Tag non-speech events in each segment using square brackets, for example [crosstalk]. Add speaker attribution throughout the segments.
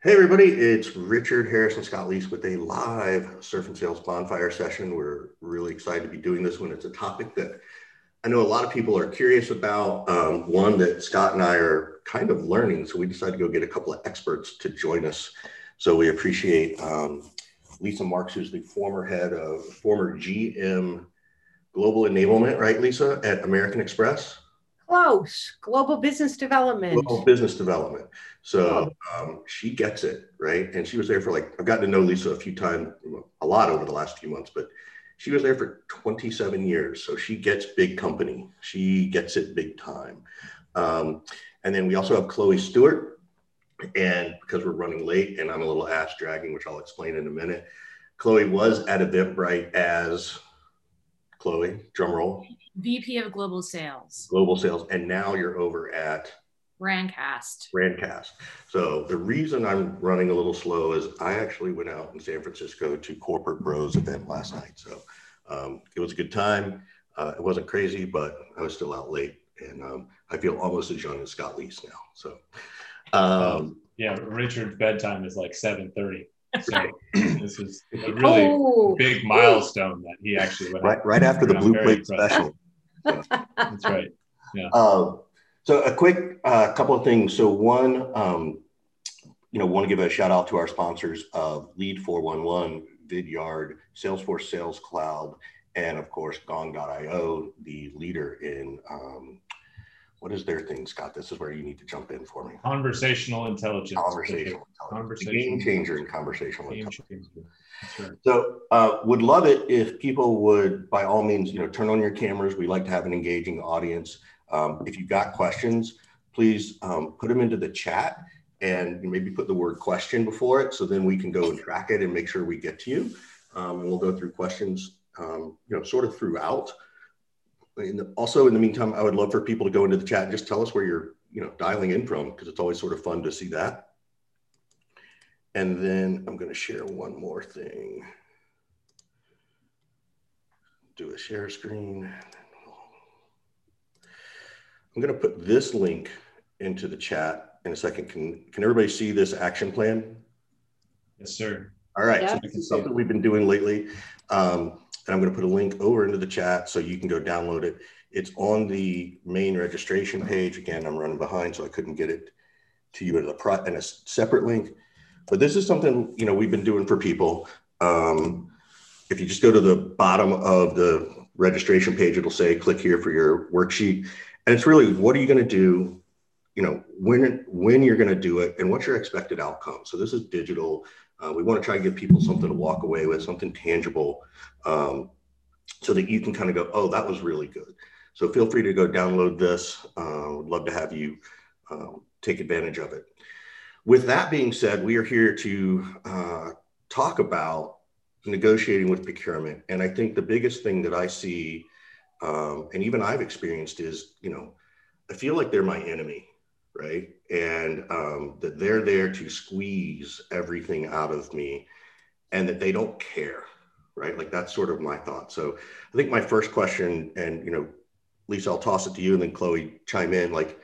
Speaker 1: Hey, everybody, it's Richard Harrison and Scott Leese with a live Surf and Sales Bonfire session. We're really excited to be doing this one. It's a topic that I know a lot of people are curious about, um, one that Scott and I are kind of learning. So we decided to go get a couple of experts to join us. So we appreciate um, Lisa Marks, who's the former head of former GM Global Enablement, right, Lisa, at American Express?
Speaker 2: Close. Global Business Development.
Speaker 1: Global Business Development. So um, she gets it, right? And she was there for like, I've gotten to know Lisa a few times, a lot over the last few months, but she was there for 27 years. So she gets big company. She gets it big time. Um, and then we also have Chloe Stewart. And because we're running late and I'm a little ass dragging, which I'll explain in a minute, Chloe was at Eventbrite as Chloe, drum roll.
Speaker 3: VP of Global Sales.
Speaker 1: Global Sales. And now you're over at
Speaker 3: Brandcast.
Speaker 1: Brandcast. So the reason I'm running a little slow is I actually went out in San Francisco to Corporate Bros event last night. So um, it was a good time. Uh, it wasn't crazy, but I was still out late, and um, I feel almost as young as Scott Leese now. So
Speaker 4: um, yeah, Richard's bedtime is like seven thirty. So [laughs] this is a really oh, big milestone that he actually
Speaker 1: went right, right after the blue plate special.
Speaker 4: So. That's right. Yeah.
Speaker 1: Um, so a quick uh, couple of things. So one, um, you know, want to give a shout out to our sponsors of Lead 411, Vidyard, Salesforce Sales Cloud, and of course Gong.io, the leader in um, what is their thing, Scott? This is where you need to jump in for me.
Speaker 4: Conversational intelligence.
Speaker 1: Conversational intelligence. Game changer in conversational game intelligence. Right. So uh, would love it if people would, by all means, you know, turn on your cameras. We like to have an engaging audience. Um, if you've got questions, please um, put them into the chat and maybe put the word question before it so then we can go and track it and make sure we get to you. Um, and we'll go through questions, um, you know, sort of throughout. In the, also, in the meantime, I would love for people to go into the chat and just tell us where you're, you know, dialing in from because it's always sort of fun to see that. And then I'm going to share one more thing. Do a share screen. I'm going to put this link into the chat in a second. Can, can everybody see this action plan?
Speaker 4: Yes, sir.
Speaker 1: All right. Yeah. So this is something we've been doing lately. Um, and I'm going to put a link over into the chat so you can go download it. It's on the main registration page. Again, I'm running behind, so I couldn't get it to you in a, in a separate link. But this is something you know we've been doing for people. Um, if you just go to the bottom of the registration page, it'll say click here for your worksheet and it's really what are you going to do you know when when you're going to do it and what's your expected outcome so this is digital uh, we want to try to give people something to walk away with something tangible um, so that you can kind of go oh that was really good. So feel free to go download this. Uh, would love to have you um, take advantage of it. With that being said we are here to uh, talk about negotiating with procurement. And i think the biggest thing that i see um, and even I've experienced is, you know, I feel like they're my enemy, right? And um, that they're there to squeeze everything out of me and that they don't care, right? Like that's sort of my thought. So I think my first question, and, you know, Lisa, I'll toss it to you and then Chloe chime in. Like,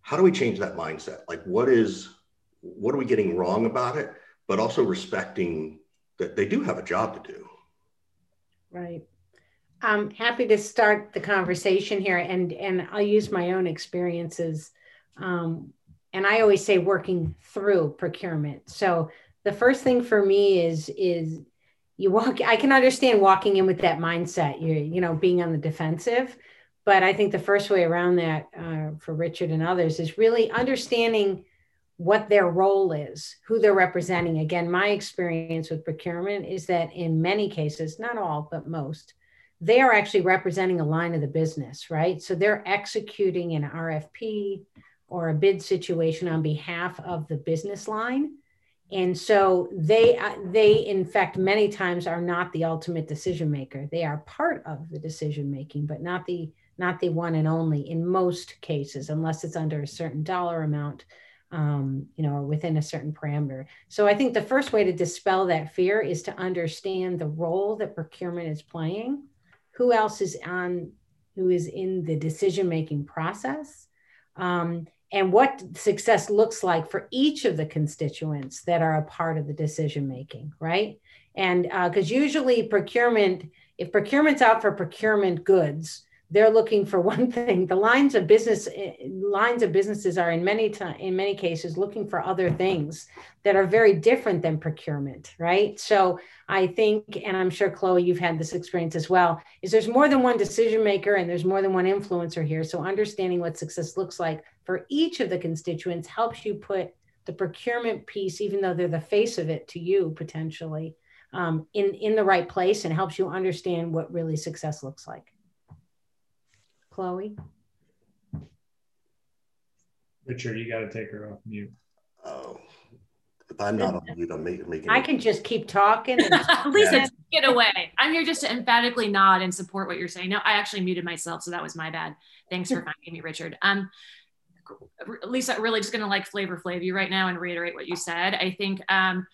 Speaker 1: how do we change that mindset? Like, what is, what are we getting wrong about it? But also respecting that they do have a job to do.
Speaker 2: Right. I'm happy to start the conversation here, and and I'll use my own experiences. Um, and I always say working through procurement. So the first thing for me is is you walk. I can understand walking in with that mindset. You you know being on the defensive, but I think the first way around that uh, for Richard and others is really understanding what their role is, who they're representing. Again, my experience with procurement is that in many cases, not all, but most, they are actually representing a line of the business, right? So they're executing an RFP or a bid situation on behalf of the business line. And so they uh, they in fact many times are not the ultimate decision maker. They are part of the decision making, but not the not the one and only in most cases, unless it's under a certain dollar amount, um, you know, or within a certain parameter. So I think the first way to dispel that fear is to understand the role that procurement is playing who else is on who is in the decision making process um, and what success looks like for each of the constituents that are a part of the decision making, right? And because uh, usually procurement, if procurement's out for procurement goods, they're looking for [laughs] one thing. The lines of business eh, lines of businesses are in many time in many cases looking for other things that are very different than procurement, right? So I think, and I'm sure Chloe, you've had this experience as well, is there's more than one decision maker and there's more than one influencer here. So understanding what success looks like for each of the constituents helps you put the procurement piece, even though they're the face of it to you potentially, um, in in the right place and helps you understand what really success looks like. Chloe?
Speaker 4: Richard, you got to take her off mute.
Speaker 1: Oh, if I'm not on mute, I'm making.
Speaker 2: I can just keep talking. [laughs]
Speaker 3: Lisa, get away. I'm here just to emphatically nod and support what you're saying. No, I actually muted myself, so that was my bad. Thanks for [laughs] finding me, Richard. Um, Lisa, really just going to like Flavor Flav you right now and reiterate what you said. I think um,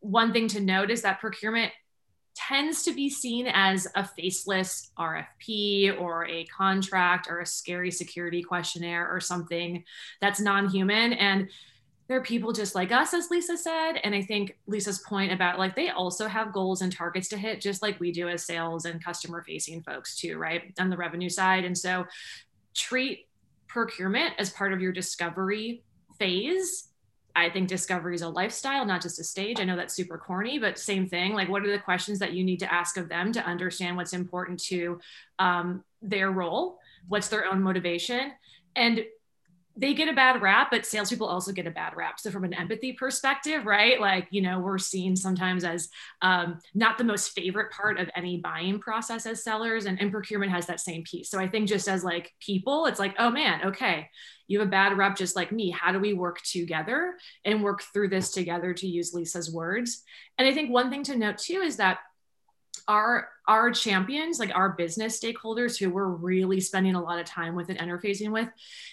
Speaker 3: one thing to note is that procurement tends to be seen as a faceless RFP or a contract or a scary security questionnaire or something that's non human. And there are people just like us, as Lisa said. And I think Lisa's point about like they also have goals and targets to hit, just like we do as sales and customer facing folks, too, right? On the revenue side. And so treat procurement as part of your discovery phase I think discovery is a lifestyle, not just a stage. I know that's super corny, but same thing. Like, what are the questions that you need to ask of them to understand what's important to um, their role? What's their own motivation? And they get a bad rap, but salespeople also get a bad rap. So from an empathy perspective, right? Like, you know, we're seen sometimes as um, not the most favorite part of any buying process as sellers and, and procurement has that same piece. So I think just as like people, it's like, oh man, okay, you have a bad rep just like me. How do we work together and work through this together to use Lisa's words? And I think one thing to note too is that our our champions like our business stakeholders who we're really spending a lot of time with and interfacing with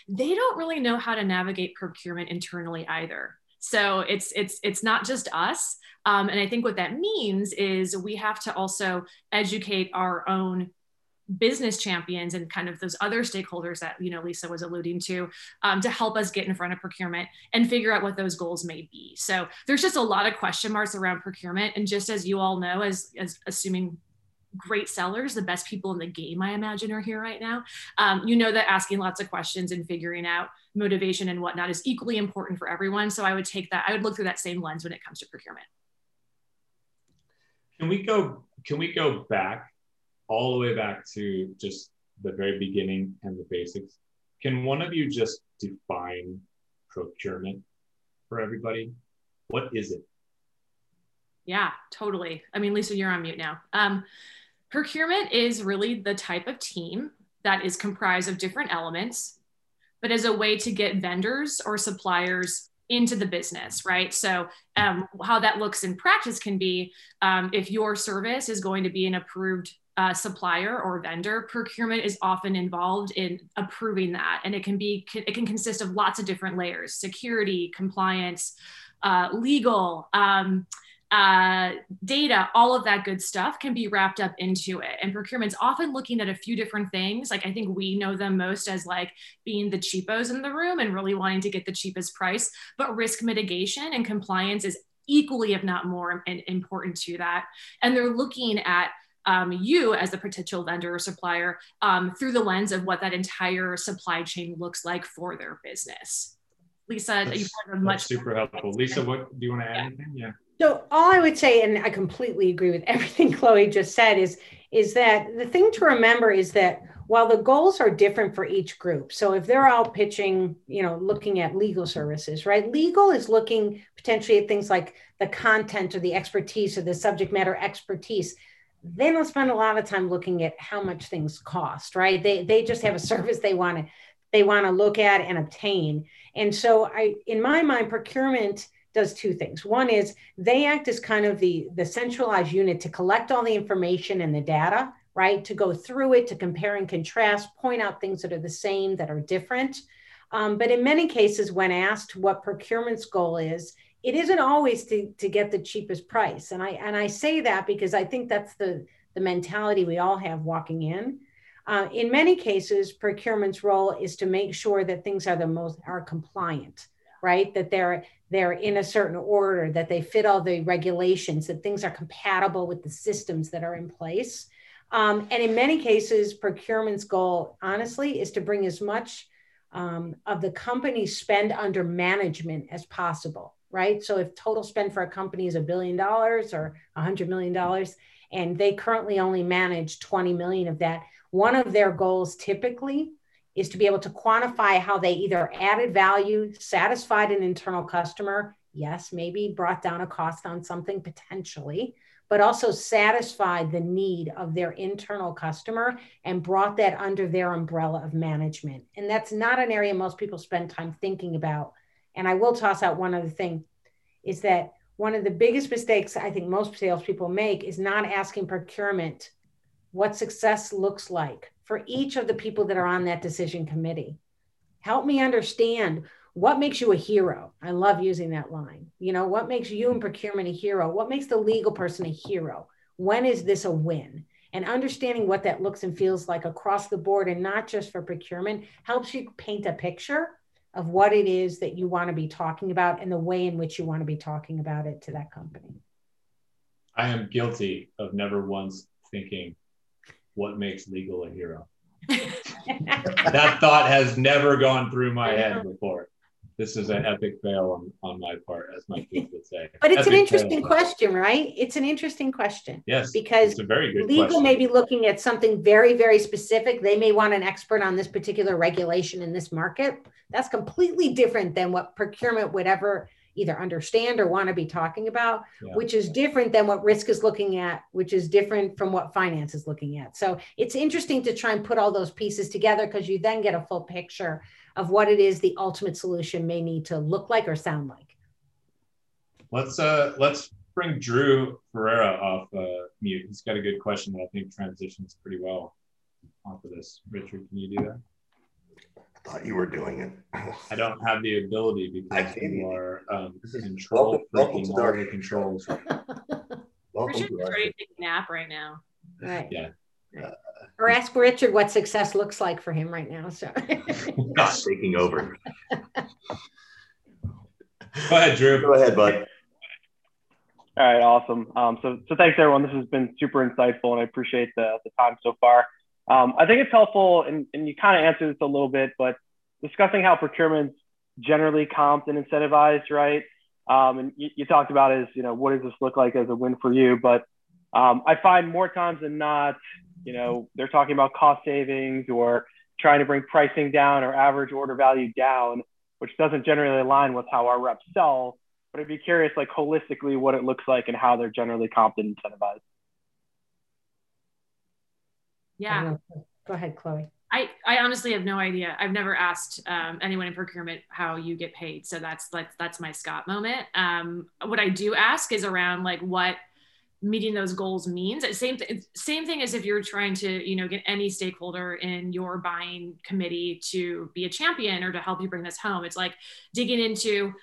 Speaker 3: they don't really know how to navigate procurement internally either. So it's it's it's not just us. Um, and i think what that means is we have to also educate our own business champions and kind of those other stakeholders that you know lisa was alluding to um, to help us get in front of procurement and figure out what those goals may be. So there's just a lot of question marks around procurement. And just as you all know as, as assuming great sellers the best people in the game i imagine are here right now um, you know that asking lots of questions and figuring out motivation and whatnot is equally important for everyone so i would take that i would look through that same lens when it comes to procurement
Speaker 4: can we go can we go back all the way back to just the very beginning and the basics. Can one of you just define procurement for everybody? What is it?
Speaker 3: Yeah, totally. I mean, Lisa, you're on mute now. Um, procurement is really the type of team that is comprised of different elements, but as a way to get vendors or suppliers into the business, right? So, um, how that looks in practice can be um, if your service is going to be an approved uh, supplier or vendor, procurement is often involved in approving that, and it can be it can consist of lots of different layers: security, compliance, uh, legal. Um, uh, data, all of that good stuff can be wrapped up into it. And procurement's often looking at a few different things. Like I think we know them most as like being the cheapos in the room and really wanting to get the cheapest price. But risk mitigation and compliance is equally, if not more, important to that. And they're looking at um, you as a potential vendor or supplier um, through the lens of what that entire supply chain looks like for their business. Lisa,
Speaker 4: that's, you much super helpful. Lisa, what do you want to add yeah. anything? Yeah.
Speaker 2: So all I would say, and I completely agree with [laughs] everything Chloe just said, is is that the thing to remember is that while the goals are different for each group, so if they're all pitching, you know, looking at legal services, right? Legal is looking potentially at things like the content or the expertise or the subject matter expertise. They don't spend a lot of time looking at how much things cost right? They they just have a [laughs] service they want to they want to look at and obtain. And so i in my mind procurement does two things one is they act as kind of the the centralized unit to collect all the information and the data right to go through it to compare and contrast point out things that are the same that are different um, but in many cases when asked what procurement's goal is it isn't always to, to get the cheapest price. And I and I say that because I think that's the the mentality we all have walking in. Uh, in many cases, procurement's role is to make sure that things are the most are compliant, right? That they're they're in a certain order, that they fit all the regulations, that things are compatible with the systems that are in place. Um, and in many cases, procurement's goal, honestly, is to bring as much um, of the company's spend under management as possible, right? So if total spend for a company is a billion dollars or a hundred million dollars, and they currently only manage 20 million of that, one of their goals typically is to be able to quantify how they either added value, satisfied an internal customer, yes, maybe brought down a cost on something potentially, but also satisfied the need of their internal customer and brought that under their umbrella of management. And that's not an area most people spend time thinking about. And I will toss out one other thing is that one of the biggest mistakes I think most salespeople make is not asking procurement what success looks like for each of the people that are on that decision committee. Help me understand what makes you a hero. I love using that line. You know, what makes you in procurement a hero? What makes the legal person a hero? When is this a win? And understanding what that looks and feels like across the board and not just for procurement helps you paint a picture of what it is that you want to be talking about and the way in which you want to be talking about it to that company.
Speaker 4: I am guilty of never once thinking what makes legal a hero. [laughs] that thought has never gone through my head before. This is an epic fail on, on my part, as my kids would say.
Speaker 2: But it's
Speaker 4: epic
Speaker 2: an interesting
Speaker 4: fail.
Speaker 2: question, right? It's an interesting question.
Speaker 4: Yes,
Speaker 2: because
Speaker 4: it's a very good
Speaker 2: legal
Speaker 4: question.
Speaker 2: may be looking at something very, very specific. They may want an expert on this particular regulation in this market. That's completely different than what procurement would ever either understand or want to be talking about,
Speaker 4: Yeah.
Speaker 2: which is different than what risk is looking at, which is different from what finance is looking at. So it's interesting to try and put all those pieces together because you then get a full picture of what it is the ultimate solution may need to look like or sound like.
Speaker 4: Let's uh let's bring Drew Ferreira off uh, mute. He's got a good question that I think transitions pretty well off of this. Richard, can you do that?
Speaker 1: I thought you were doing it.
Speaker 4: I don't have the ability because
Speaker 1: can.
Speaker 4: you are um,
Speaker 1: This is-
Speaker 4: control
Speaker 1: welcome- welcome to
Speaker 4: all
Speaker 1: our-
Speaker 4: the controls. [laughs]
Speaker 1: Welcome
Speaker 3: Richard's
Speaker 1: to
Speaker 3: ready to take a nap right now.
Speaker 2: Right.
Speaker 4: Yeah.
Speaker 2: Right. Or ask Richard what success looks like for him right now. So [laughs]
Speaker 1: Not taking over. [laughs]
Speaker 4: Go ahead, Drew.
Speaker 1: Go ahead, bud.
Speaker 5: All right, awesome. Um, so, so thanks everyone. This has been super insightful, and I appreciate the, the time so far. Um, I think it's helpful, and, and you kind of answered this a little bit, but discussing how procurement's generally comped and incentivized, right? Um, and you, you talked about is, you know, what does this look like as a win for you? But um, I find more times than not, you know, they're talking about cost savings or trying to bring pricing down or average order value down, which doesn't generally align with how our reps sell but I'd be curious, like holistically, what it looks like and how they're generally comped and incentivized.
Speaker 3: Yeah.
Speaker 2: Go ahead, Chloe.
Speaker 3: I, I honestly have no idea. I've never asked um, anyone in procurement how you get paid. So that's that's that's my Scott moment. Um, what I do ask is around like what meeting those goals means. Same th- same thing as if you're trying to you know get any stakeholder in your buying committee to be a champion or to help you bring this home. It's like digging into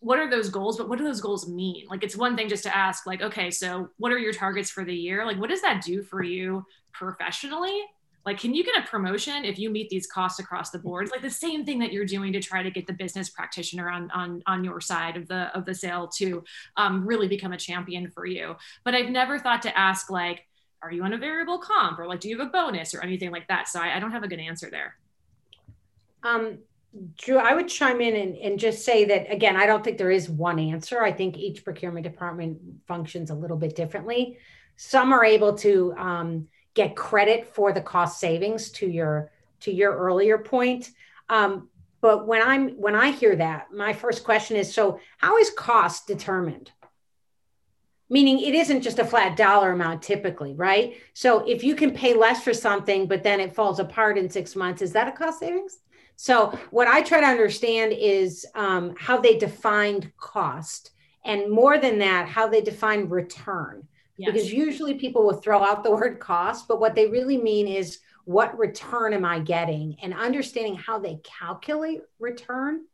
Speaker 3: what are those goals but what do those goals mean? Like it's one thing just to ask like okay so what are your targets for the year? Like what does that do for you professionally? Like can you get a promotion if you meet these costs across the board? Like the same thing that you're doing to try to get the business practitioner on on on your side of the of the sale to um, really become a champion for you. But i've never thought to ask like are you on a variable comp? Or like do you have a bonus? or anything like that. So i, I don't have a good answer there.
Speaker 2: Um, Drew, I would chime in and, and just say that again, I don't think there is one answer. I think each procurement department functions a little bit differently. Some are able to um, get credit for the cost savings to your to your earlier point. Um, but when I'm when I hear that, my first question is: so how is cost determined? Meaning, it isn't just a flat dollar amount typically, right? So if you can pay less for something, but then it falls apart in six months, is that a cost savings? So, what I try to understand is um, how they defined cost, and more than that, how they define return.
Speaker 3: yes.
Speaker 2: Because usually people will throw out the word cost, but what they really mean is what return am I getting? And understanding how they calculate return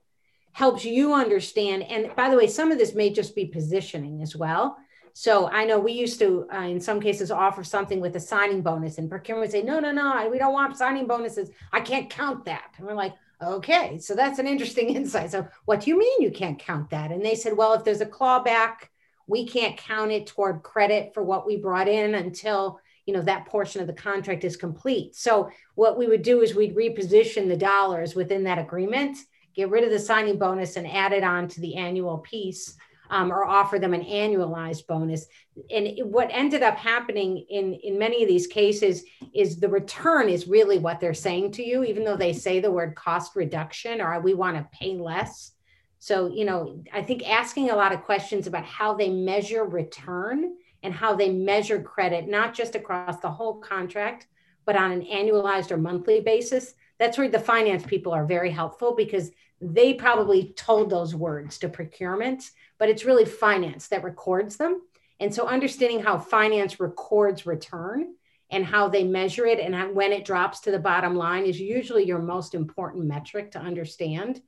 Speaker 2: helps you understand. And by the way, some of this may just be positioning as well. So I know we used to, uh, in some cases, offer something with a signing bonus, and procurement would say, "No, no, no, we don't want signing bonuses. I can't count that." And we're like, "Okay, so that's an interesting [laughs] insight. So what do you mean you can't count that?" And they said, "Well, if there's a clawback, we can't count it toward credit for what we brought in until." you know that portion of the contract is complete so what we would do is we'd reposition the dollars within that agreement get rid of the signing bonus and add it on to the annual piece um, or offer them an annualized bonus. And what ended up happening in, in many of these cases is the return is really what they're saying to you, even though they say the word cost reduction or we want to pay less. So, you know, I think asking a lot of questions about how they measure return and how they measure credit, not just across the whole contract, but on an annualized or monthly basis. That's where the finance people are very helpful because they probably told those words to procurement, but it's really finance that records them. And so understanding how finance records return and how they measure it and when it drops to the bottom line is usually your most important metric to understand.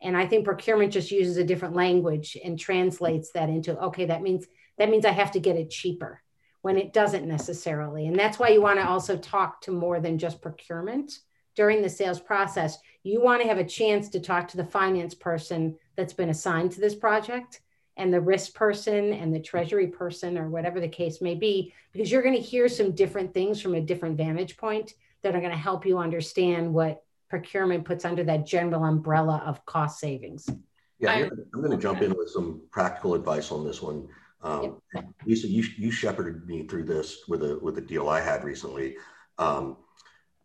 Speaker 2: And I think procurement just uses a different language and translates that into okay, that means that means I have to get it cheaper when it doesn't necessarily. And that's why you want to also talk to more than just procurement during the sales process you want to have a chance to talk to the finance person that's been assigned to this project and the risk person and the treasury person or whatever the case may be because you're going to hear some different things from a different vantage point that are going to help you understand what procurement puts under that general umbrella of cost savings.
Speaker 1: Yeah i'm, I'm going to jump in with some practical advice on this one. Um, yep. lisa you, you shepherded me through this with a with a deal i had recently. Um,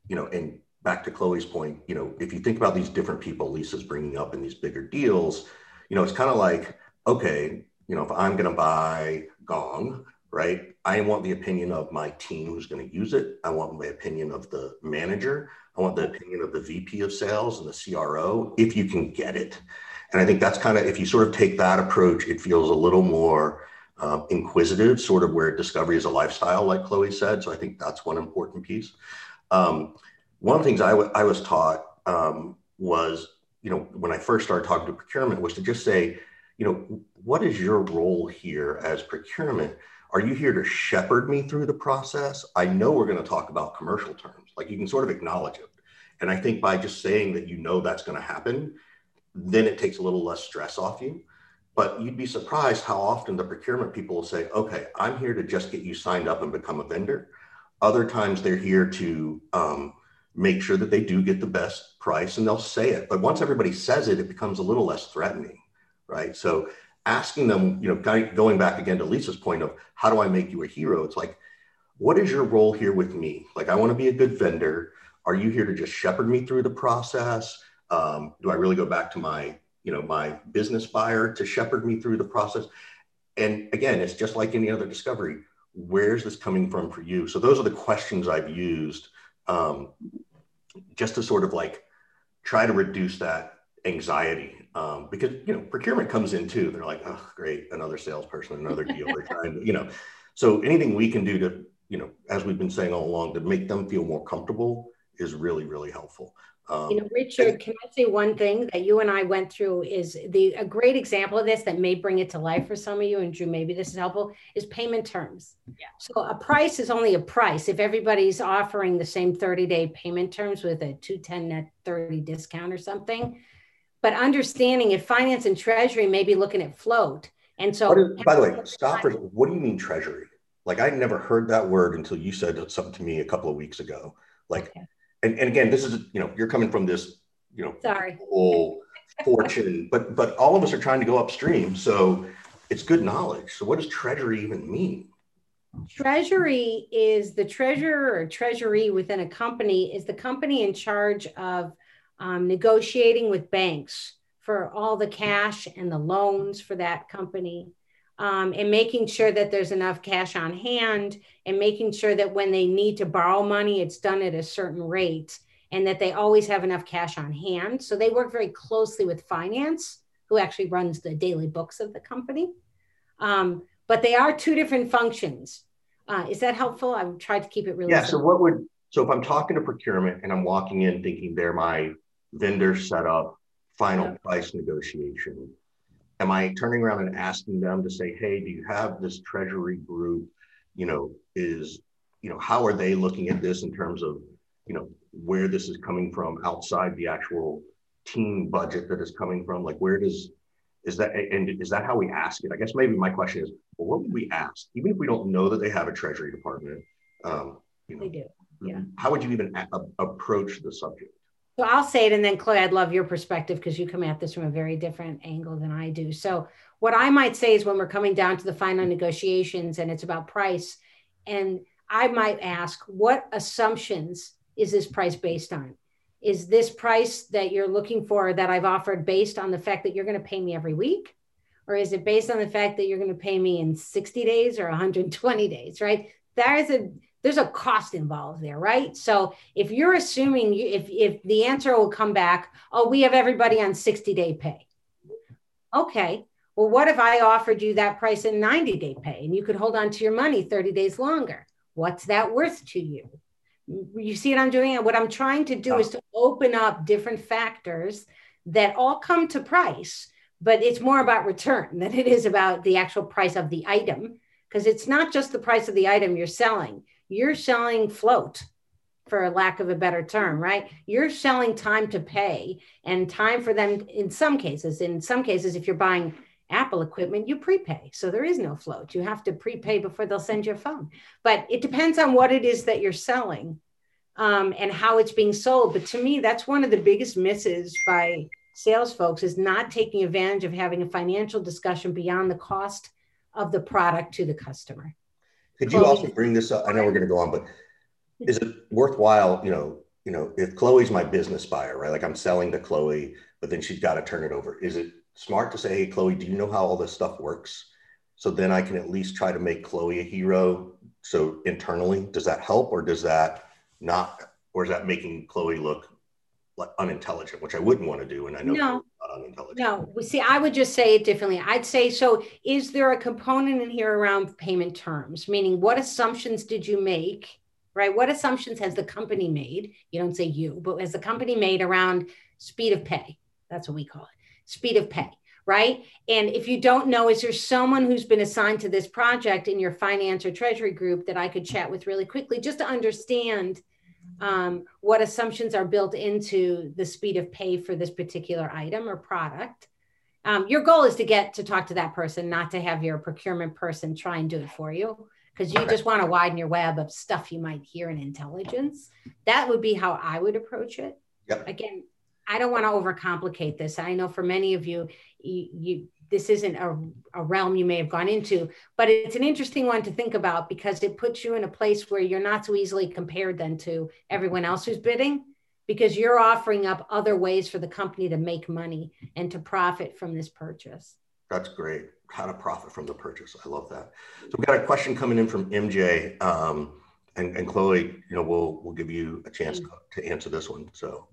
Speaker 1: you know and back to Chloe's point, you know, if you think about these different people Lisa's bringing up in these bigger deals, you know, it's kind of like, okay, you know, if I'm going to buy Gong, right, I want the opinion of my team who's going to use it. I want my opinion of the manager. I want the opinion of the VP of sales and the CRO, if you can get it. And I think that's kind of, if you sort of take that approach, it feels a little more um, inquisitive, sort of where discovery is a lifestyle, like Chloe said. So I think that's one important piece. Um, one of the things I, w- I was taught um, was, you know, when I first started talking to procurement was to just say, you know, what is your role here as procurement? Are you here to shepherd me through the process? I know we're going to talk about commercial terms, like you can sort of acknowledge it. And I think by just saying that you know that's going to happen, then it takes a little less stress off you. But you'd be surprised how often the procurement people will say, okay, I'm here to just get you signed up and become a vendor. Other times they're here to um, make sure that they do get the best price and they'll say it. But once everybody says it, it becomes a little less threatening, right? So asking them, you know, going back again to Lisa's point of how do I make you a hero? It's like, what is your role here with me? Like, I want to be a good vendor. Are you here to just shepherd me through the process? Um, do I really go back to my, you know, my business buyer to shepherd me through the process? And again, it's just like any other discovery. Where's this coming from for you? So those are the questions I've used um, just to sort of like try to reduce that anxiety um, because you know procurement comes in too. They're like, oh, great, another salesperson, another [laughs] deal. They're trying to, you know. So anything we can do to, you know, as we've been saying all along, to make them feel more comfortable is really, really helpful.
Speaker 2: Um, you know, Richard, can I say one thing that you and I went through is the a great example of this that may bring it to life for some of you, and Drew, maybe this is helpful, is payment terms. Yeah. So a price is only a price if everybody's offering the same 30-day payment terms with a 210 net 30 discount or something. But understanding if finance and treasury may be looking at float. And so
Speaker 1: is, by the way, stop for what do you mean treasury? Like I never heard that word until you said something to me a couple of weeks ago. Like okay and, and again, this is, you know, you're coming from this, you know,
Speaker 2: sorry,
Speaker 1: whole fortune, but, but all of us are trying to go upstream. So it's good knowledge. So what does treasury even mean?
Speaker 2: Treasury is the treasurer or treasury within a company is the company in charge of um, negotiating with banks for all the cash and the loans for that company um, and making sure that there's enough cash on hand and making sure that when they need to borrow money, it's done at a certain rate and that they always have enough cash on hand. So they work very closely with finance, who actually runs the daily books of the company. Um, but they are two different functions. Uh, is that helpful? I've tried to keep it really.
Speaker 1: Yeah. Simple. So what would so if I'm talking to procurement and I'm walking in thinking they're my vendor setup, final yeah. price negotiation, am I turning around and asking them to say, hey, do you have this treasury group? You know, is, you know, how are they looking at this in terms of, you know, where this is coming from outside the actual team budget that is coming from? Like, where does, is that, and is that how we ask it? I guess maybe my question is, well, what would we ask? Even if we don't know that they have a treasury department, um, you know,
Speaker 2: They do. Yeah.
Speaker 1: how would you even a- a- approach the subject?
Speaker 2: So I'll say it, and then Chloe, I'd love your perspective because you come at this from a very different angle than I do. So what I might say is when we're coming down to the final mm-hmm. negotiations and it's about price, and I might ask, what assumptions is this price based on? Is this price that you're looking for that I've offered based on the fact that you're going to pay me every week? Or is it based on the fact that you're going to pay me in 60 days or 120 days, right? There is a there's a cost involved there, right? So if you're assuming you, if if the answer will come back, oh, we have everybody on 60 day pay. Okay. Well, what if I offered you that price in 90 day pay and you could hold on to your money 30 days longer? What's that worth to you? You see what I'm doing? And what I'm trying to do is to open up different factors that all come to price, but it's more about return than it is about the actual price of the item. Because it's not just the price of the item you're selling, you're selling float for lack of a better term, right? You're selling time to pay and time for them in some cases. In some cases, if you're buying Apple equipment, you prepay. So there is no float. You have to prepay before they'll send you a phone. But it depends on what it is that you're selling um, and how it's being sold. But to me, that's one of the biggest misses by sales folks is not taking advantage of having a financial discussion beyond the cost of the product to the customer.
Speaker 1: Could you also bring this up? I know we're going to go on, but is it worthwhile, you know, you know, if Chloe's my business buyer, right? Like I'm selling to Chloe, but then she's got to turn it over. Is it smart to say, hey, Chloe, do you know how all this stuff works? So then I can at least try to make Chloe a hero. So internally, does that help or does that not, or is that making Chloe look unintelligent, which I wouldn't want to do? And I know
Speaker 2: No.
Speaker 1: Not unintelligent.
Speaker 2: No, we see, I would just say it differently. I'd say, so is there a component in here around payment terms? Meaning, what assumptions did you make? Right? What assumptions has the company made? You don't say you, but has the company made around speed of pay? That's what we call it speed of pay. Right. And if you don't know, is there someone who's been assigned to this project in your finance or treasury group that I could chat with really quickly just to understand um, what assumptions are built into the speed of pay for this particular item or product. Um, your goal is to get to talk to that person, not to have your procurement person try and do it for you, because you
Speaker 1: Okay.
Speaker 2: just want to widen your web of stuff you might hear in intelligence. That would be how I would approach it.
Speaker 1: Yep.
Speaker 2: Again, I don't want to overcomplicate this. I know for many of you, you, you this isn't a, a realm you may have gone into, but it's an interesting one to think about because it puts you in a place where you're not so easily compared then to everyone else who's bidding because you're offering up other ways for the company to make money and to profit from this purchase.
Speaker 1: That's great. How to profit from the purchase. I love that. So we've got a question coming in from MJ. Um, and, and Chloe, you know, we'll we'll give you a chance to, to answer this one. So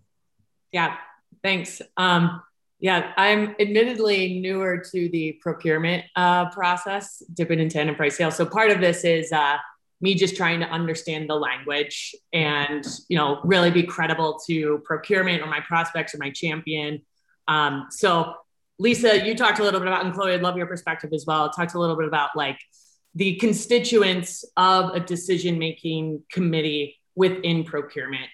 Speaker 6: Yeah, thanks. Um, yeah, I'm admittedly newer to the procurement uh, process, dipping in tandem price sales. So part of this is uh, me just trying to understand the language and you know really be credible to procurement or my prospects or my champion. Um, so Lisa, you talked a little bit about, and Chloe, I'd love your perspective as well. Talked a little bit about like the constituents of a decision making committee within procurement.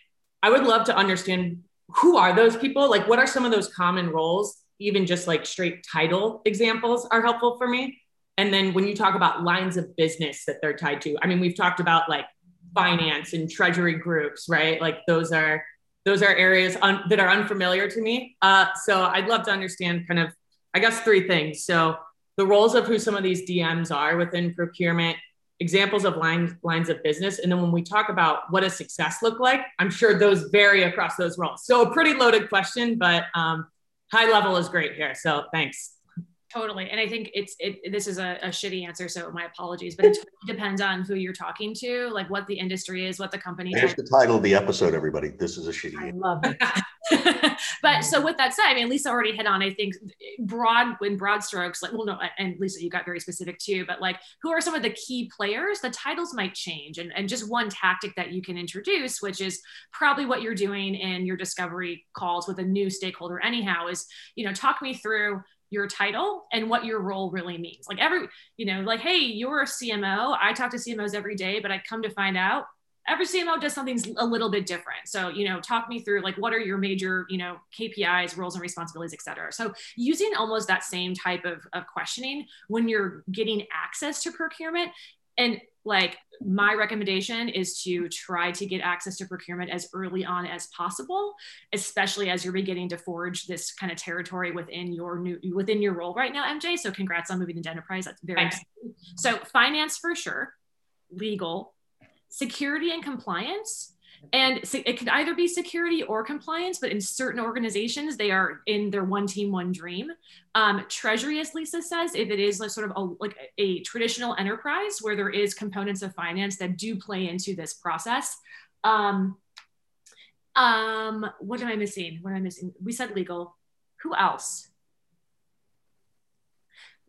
Speaker 6: I would love to understand who are those people? Like, what are some of those common roles? Even just like straight title examples are helpful for me. And then when you talk about lines of business that they're tied to, I mean, we've talked about like finance and treasury groups, right? Like those are those are areas un- that are unfamiliar to me. Uh, so I'd love to understand kind of, I guess, three things. So the roles of who some of these DMs are within procurement, examples of lines lines of business, and then when we talk about what does success look like, I'm sure those vary across those roles. So a pretty loaded question, but um, high level is great here. So thanks.
Speaker 3: Totally. And I think it's it this is a, a shitty answer, so my apologies, but it totally depends on who you're talking to, like what the industry is, what the company
Speaker 1: there's the title of the episode, everybody. This is a shitty.
Speaker 2: I love it. [laughs]
Speaker 3: but so with that said, I mean, Lisa already hit on, I think, broad in broad strokes, like, well, no, and Lisa, you got very specific too, but like, who are some of the key players? The titles might change. And, and just one tactic that you can introduce, which is probably what you're doing in your discovery calls with a new stakeholder anyhow, is, you know, talk me through your title and what your role really means. Like every, you know, like, hey, you're a CMO. I talk to CMOs every day, but I come to find out every CMO does something a little bit different. So, you know, talk me through like what are your major, you know, KPIs, roles and responsibilities, et cetera. So using almost that same type of, of questioning when you're getting access to procurement and like my recommendation is to try to get access to procurement as early on as possible especially as you're beginning to forge this kind of territory within your new within your role right now mj so congrats on moving into enterprise. That's very so finance for sure legal security and compliance and it could either be security or compliance but in certain organizations they are in their one team one dream. Um, treasury as lisa says if it is like sort of a, like a traditional enterprise where there is components of finance that do play into this process um, um, what am i missing? What am i missing? We said legal. Who else?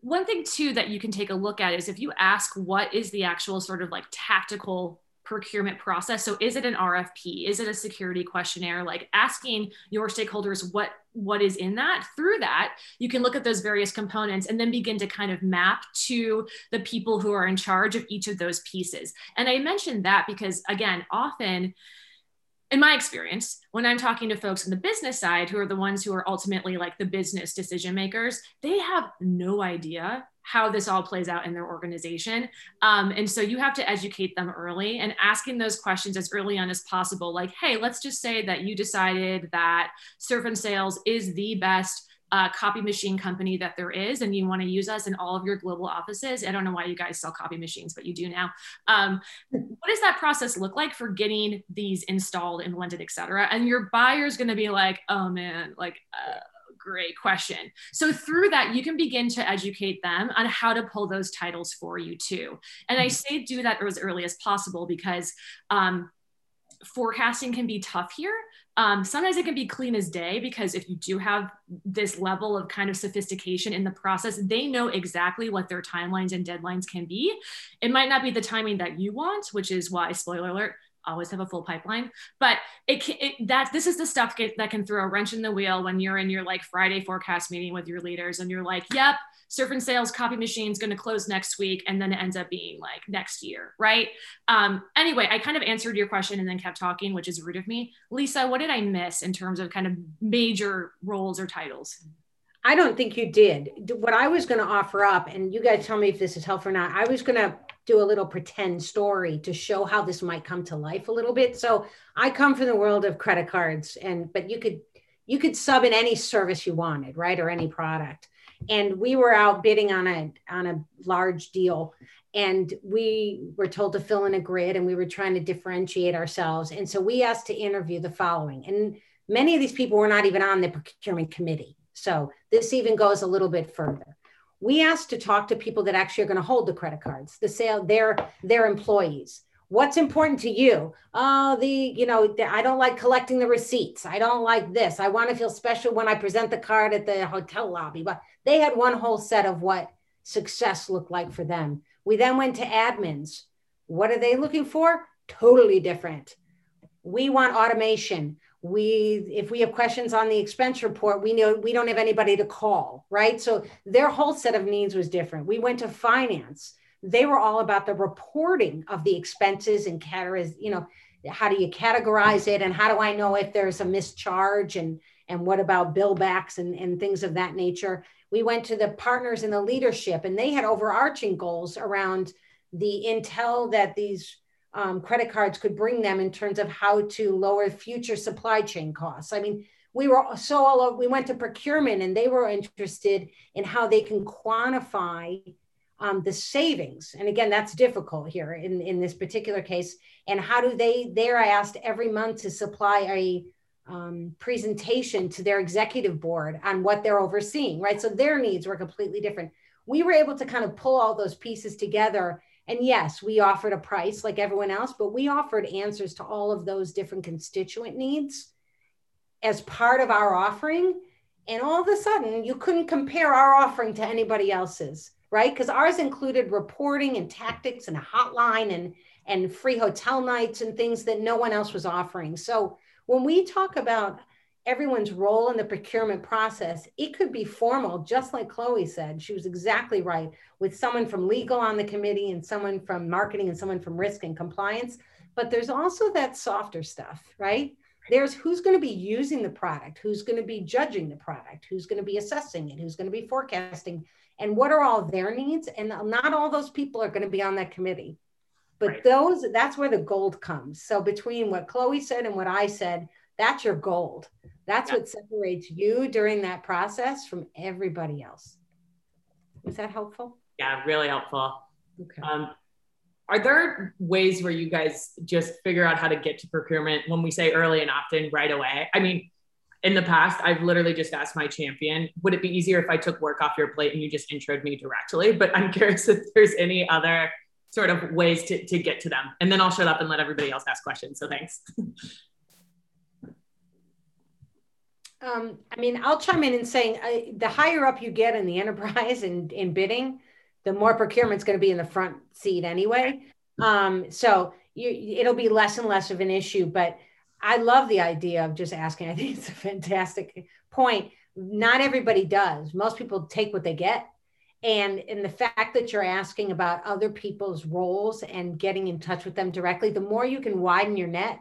Speaker 3: One thing too that you can take a look at is if you ask what is the actual sort of like tactical procurement process. So is it an rfp is it a security questionnaire? Like asking your stakeholders what what is in that. Through that you can look at those various components and then begin to kind of map to the people who are in charge of each of those pieces. And i mentioned that because again often in my experience, when I'm talking to folks on the business side, who are the ones who are ultimately like the business decision makers, they have no idea how this all plays out in their organization. Um, and so you have to educate them early and asking those questions as early on as possible. Like, hey, let's just say that you decided that Surf and Sales is the best uh, copy machine company that there is, and you want to use us in all of your global offices. I don't know why you guys sell copy machines, but you do now. Um, what does that process look like for getting these installed, implemented, et cetera? And your buyer is going to be like, oh man, like, uh, great question. So through that, you can begin to educate them on how to pull those titles for you too. And I mm-hmm. say do that as early as possible because um, forecasting can be tough here. Um, sometimes it can be clean as day because if you do have this level of kind of sophistication in the process, they know exactly what their timelines and deadlines can be. It might not be the timing that you want, which is why, spoiler alert, always have a full pipeline but it, it that this is the stuff get, that can throw a wrench in the wheel when you're in your like friday forecast meeting with your leaders and you're like yep surf and sales copy machine is going to close next week and then it ends up being like next year right? Um, anyway i kind of answered your question and then kept talking which is rude of me. Lisa what did i miss in terms of kind of major roles or titles?
Speaker 2: I don't think you did. What I was going to offer up, and you guys tell me if this is helpful or not, I was going to do a little pretend story to show how this might come to life a little bit. So I come from the world of credit cards, and but you could you could sub in any service you wanted, right, or any product. And we were out bidding on a on a large deal, and we were told to fill in a grid, and we were trying to differentiate ourselves. And so we asked to interview the following, and many of these people were not even on the procurement committee. So this even goes a little bit further we asked to talk to people that actually are going to hold the credit cards, the sale, their their employees. What's important to you? Oh, the you know, the, I don't like collecting the receipts. I don't like this. I want to feel special when I present the card at the hotel lobby. But they had one whole set of what success looked like for them. We then went to admins. What are they looking for? Totally different. We want automation we if we have questions on the expense report we know we don't have anybody to call right? So their whole set of needs was different. We went to finance. They were all about the reporting of the expenses and categorize you know how do you categorize it and how do i know if there's a mischarge and and what about bill backs and, and things of that nature. We went to the partners in the leadership and they had overarching goals around the intel that these um, credit cards could bring them in terms of how to lower future supply chain costs. I mean, we were so all over, we went to procurement and they were interested in how they can quantify um, the savings. And again, that's difficult here in, in this particular case. And how do they, there I asked every month to supply a um, presentation to their executive board on what they're overseeing, right? So their needs were completely different. We were able to kind of pull all those pieces together and yes, we offered a price like everyone else, but we offered answers to all of those different constituent needs as part of our offering. And all of a sudden, you couldn't compare our offering to anybody else's, right? Because ours included reporting and tactics and a hotline and, and free hotel nights and things that no one else was offering. So when we talk about everyone's role in the procurement process, it could be formal, just like Chloe said. She was exactly right with someone from legal on the committee and someone from marketing and someone from risk and compliance. But there's also that softer stuff, right? There's who's going to be using the product, who's going to be judging the product, who's going to be assessing it, who's going to be forecasting, and what are all their needs. And not all those people are going to be on that committee. But right. those, that's where the gold comes. So between what Chloe said and what I said, that's your gold. That's yeah. what separates you during that process from everybody else. Is that helpful?
Speaker 6: Yeah, really helpful. Okay. Um, are there ways where you guys just figure out how to get to procurement when we say early and often right away? I mean, in the past, I've literally just asked my champion, would it be easier if I took work off your plate and you just introed me directly? [laughs] But I'm curious if there's any other sort of ways to, to get to them. And then I'll shut up and let everybody else ask questions. So thanks. [laughs]
Speaker 2: Um, I mean, I'll chime in and saying uh, the higher up you get in the enterprise and [laughs] in, in bidding, the more procurement's going to be in the front seat anyway. Um, so you, it'll be less and less of an issue. But I love the idea of just asking. I think it's a fantastic point. Not everybody does. Most people take what they get. And in the fact that you're asking about other people's roles and getting in touch with them directly, the more you can widen your net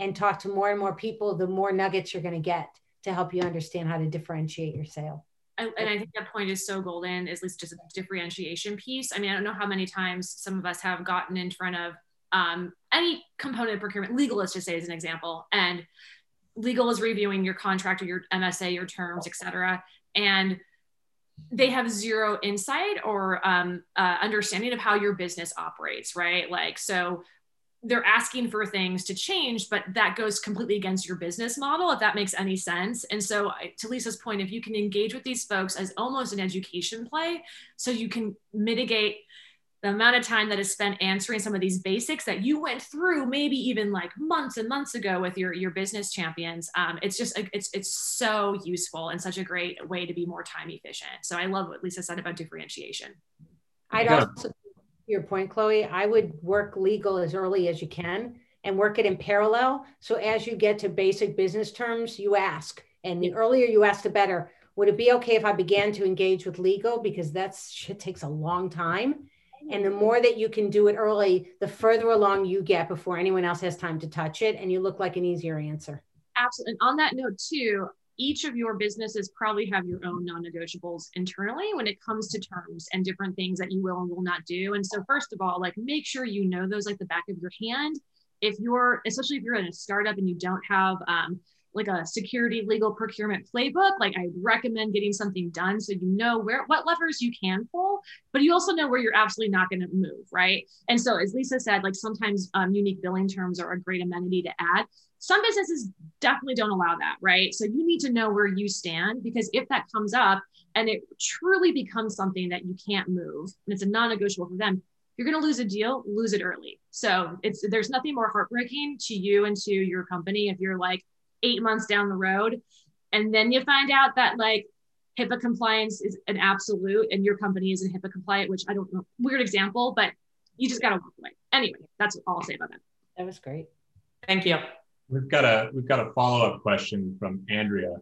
Speaker 2: and talk to more and more people, the more nuggets you're going to get to help you understand how to differentiate your sale.
Speaker 3: and I think that point is so golden, at least just a differentiation piece. I mean, I don't know how many times some of us have gotten in front of um, any component of procurement, legal, let's just say as an example, and legal is reviewing your contract or your MSA, your terms, et cetera. And they have zero insight or um, uh, understanding of how your business operates, right? Like, so they're asking for things to change, but that goes completely against your business model, if that makes any sense. And so, to Lisa's point, if you can engage with these folks as almost an education play, so you can mitigate the amount of time that is spent answering some of these basics that you went through, maybe even like months and months ago with your your business champions, um, it's just it's it's so useful and such a great way to be more time efficient. So I love what Lisa said about differentiation.
Speaker 2: I'd also your point, Chloe, I would work legal as early as you can and work it in parallel. So as you get to basic business terms, you ask. And the earlier you ask, the better. Would it be okay if I began to engage with legal? Because that shit takes a long time. And the more that you can do it early, the further along you get before anyone else has time to touch it. And you look like an easier answer.
Speaker 3: Absolutely. And on that note, too, each of your businesses probably have your own non-negotiables internally when it comes to terms and different things that you will and will not do. And so first of all, like make sure you know those like the back of your hand. If you're, especially if you're in a startup and you don't have um, like a security legal procurement playbook, like I recommend getting something done so you know where what levers you can pull, but you also know where you're absolutely not going to move, right? And so as Lisa said, like sometimes um, unique billing terms are a great amenity to add some businesses definitely don't allow that, right? So you need to know where you stand because if that comes up and it truly becomes something that you can't move and it's a non-negotiable for them, you're going to lose a deal, lose it early. So it's there's nothing more heartbreaking to you and to your company if you're like 8 months down the road and then you find out that like HIPAA compliance is an absolute and your company isn't HIPAA compliant, which I don't know, weird example, but you just got to walk away. Anyway, that's all I'll say about that.
Speaker 2: That was great.
Speaker 6: Thank you.
Speaker 4: We've got a we've got a follow up question from Andrea.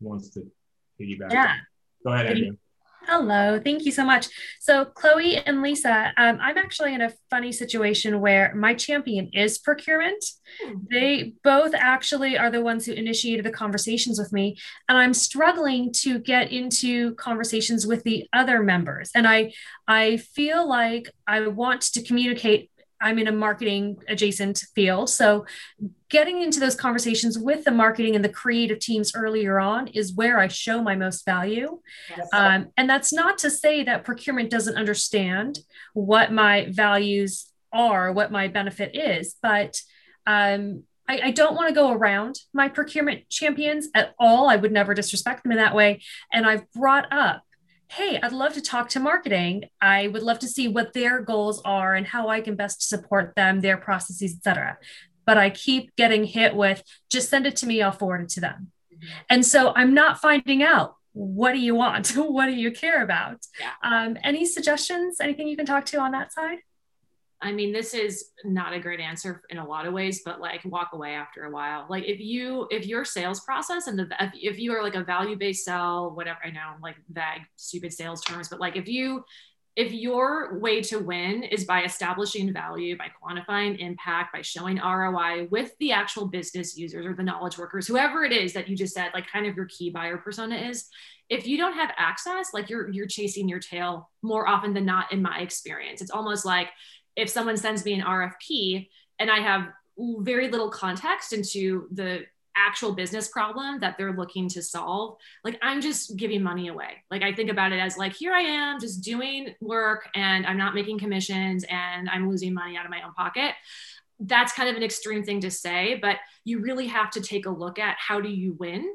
Speaker 4: Who wants to piggyback?
Speaker 7: Yeah.
Speaker 4: Go ahead, Andrea.
Speaker 7: Hello, thank you so much. So, Chloe and Lisa, um, I'm actually in a funny situation where my champion is procurement. They both actually are the ones who initiated the conversations with me, and I'm struggling to get into conversations with the other members. And I, I feel like I want to communicate I'm in a marketing adjacent field. So getting into those conversations with the marketing and the creative teams earlier on is where I show my most value. Yes. Um, and that's not to say that procurement doesn't understand what my values are, what my benefit is, but um, I, I, don't want to go around my procurement champions at all. I would never disrespect them in that way. And I've brought up hey, I'd love to talk to marketing. I would love to see what their goals are and how I can best support them, their processes, etc. But I keep getting hit with just send it to me, I'll forward it to them. Mm-hmm. And so I'm not finding out what do you want? [laughs] what do you care about? Yeah. Um, any suggestions? Anything you can talk to on that side?
Speaker 3: I mean, this is not a great answer in a lot of ways, but like walk away after a while. Like if you if your sales process and the if you are like a value based sell, whatever I know, like vague, stupid sales terms, but like if you if your way to win is by establishing value, by quantifying impact, by showing ROI with the actual business users or the knowledge workers, whoever it is that you just said, like kind of your key buyer persona is, if you don't have access, like you're you're chasing your tail more often than not, in my experience. It's almost like if someone sends me an RFP and I have very little context into the actual business problem that they're looking to solve like i'm just giving money away. Like i think about it as like here i am just doing work and i'm not making commissions and i'm losing money out of my own pocket. That's kind of an extreme thing to say but you really have to take a look at how do you win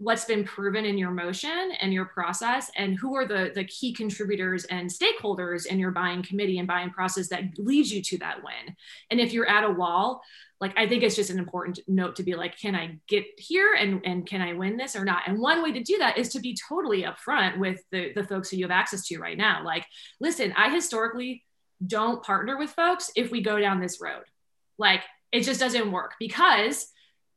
Speaker 3: what's been proven in your motion and your process and who are the, the key contributors and stakeholders in your buying committee and buying process that leads you to that win? And if you're at a wall like i think it's just an important note to be like can i get here and and can i win this or not? And one way to do that is to be totally upfront with the the folks who you have access to right now. Like listen i historically don't partner with folks if we go down this road. Like it just doesn't work because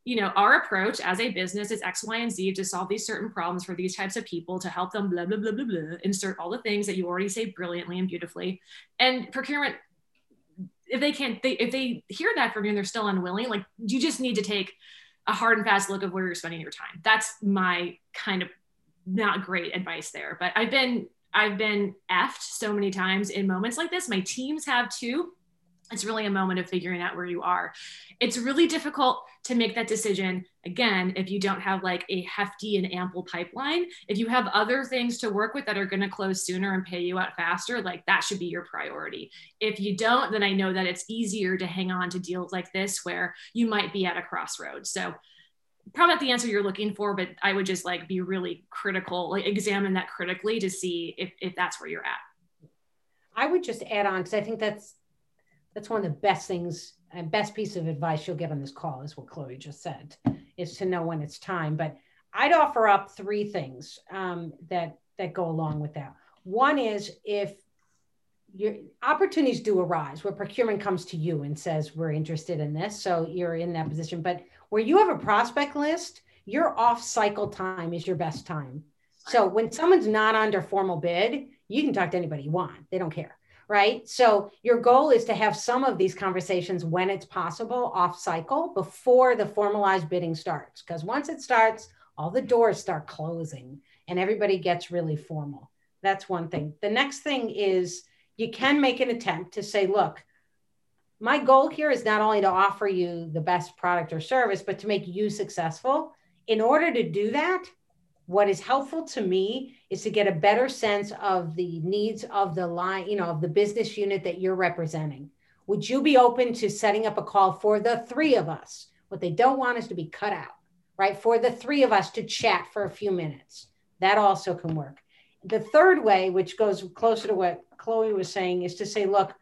Speaker 3: you know, our approach as a business is X, Y, and Z to solve these certain problems for these types of people to help them, blah, blah, blah, blah, blah, insert all the things that you already say brilliantly and beautifully. And procurement, if they can't, they, if they hear that from you and they're still unwilling, like you just need to take a hard and fast look of where you're spending your time. That's my kind of not great advice there. But I've been, I've been effed so many times in moments like this. My teams have too it's really a moment of figuring out where you are. It's really difficult to make that decision again if you don't have like a hefty and ample pipeline. If you have other things to work with that are going to close sooner and pay you out faster, like that should be your priority. If you don't, then I know that it's easier to hang on to deals like this where you might be at a crossroads. So probably not the answer you're looking for, but I would just like be really critical, like examine that critically to see if, if that's where you're at.
Speaker 2: I would just add on because I think that's that's one of the best things and best piece of advice you'll get on this call is what Chloe just said, is to know when it's time. But I'd offer up three things um, that that go along with that. One is if your opportunities do arise where procurement comes to you and says we're interested in this, so you're in that position. But where you have a prospect list, your off cycle time is your best time. So when someone's not under formal bid, you can talk to anybody you want. They don't care right? So your goal is to have some of these conversations when it's possible off cycle before the formalized bidding starts. Because once it starts, all the doors start closing and everybody gets really formal. That's one thing. The next thing is you can make an attempt to say, look, my goal here is not only to offer you the best product or service, but to make you successful. In order to do that, what is helpful to me is to get a better sense of the needs of the line, you know, of the business unit that you're representing. Would you be open to setting up a call for the three of us? What they don't want is to be cut out, right? For the three of us to chat for a few minutes. That also can work. The third way, which goes closer to what Chloe was saying, is to say, look,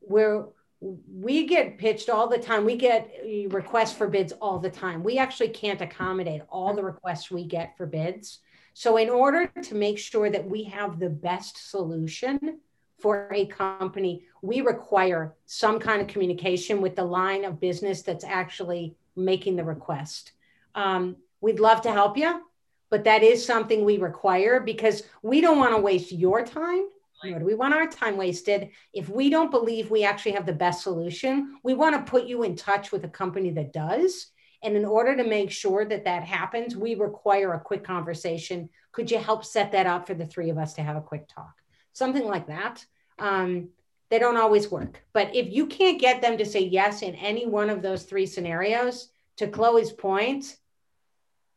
Speaker 2: we're we get pitched all the time. We get requests for bids all the time. We actually can't accommodate all the requests we get for bids. So, in order to make sure that we have the best solution for a company, we require some kind of communication with the line of business that's actually making the request. Um, we'd love to help you, but that is something we require because we don't want to waste your time do we want our time wasted. If we don't believe we actually have the best solution, we want to put you in touch with a company that does. And in order to make sure that that happens, we require a quick conversation. Could you help set that up for the three of us to have a quick talk? Something like that. Um, they don't always work. But if you can't get them to say yes in any one of those three scenarios, to Chloe's point,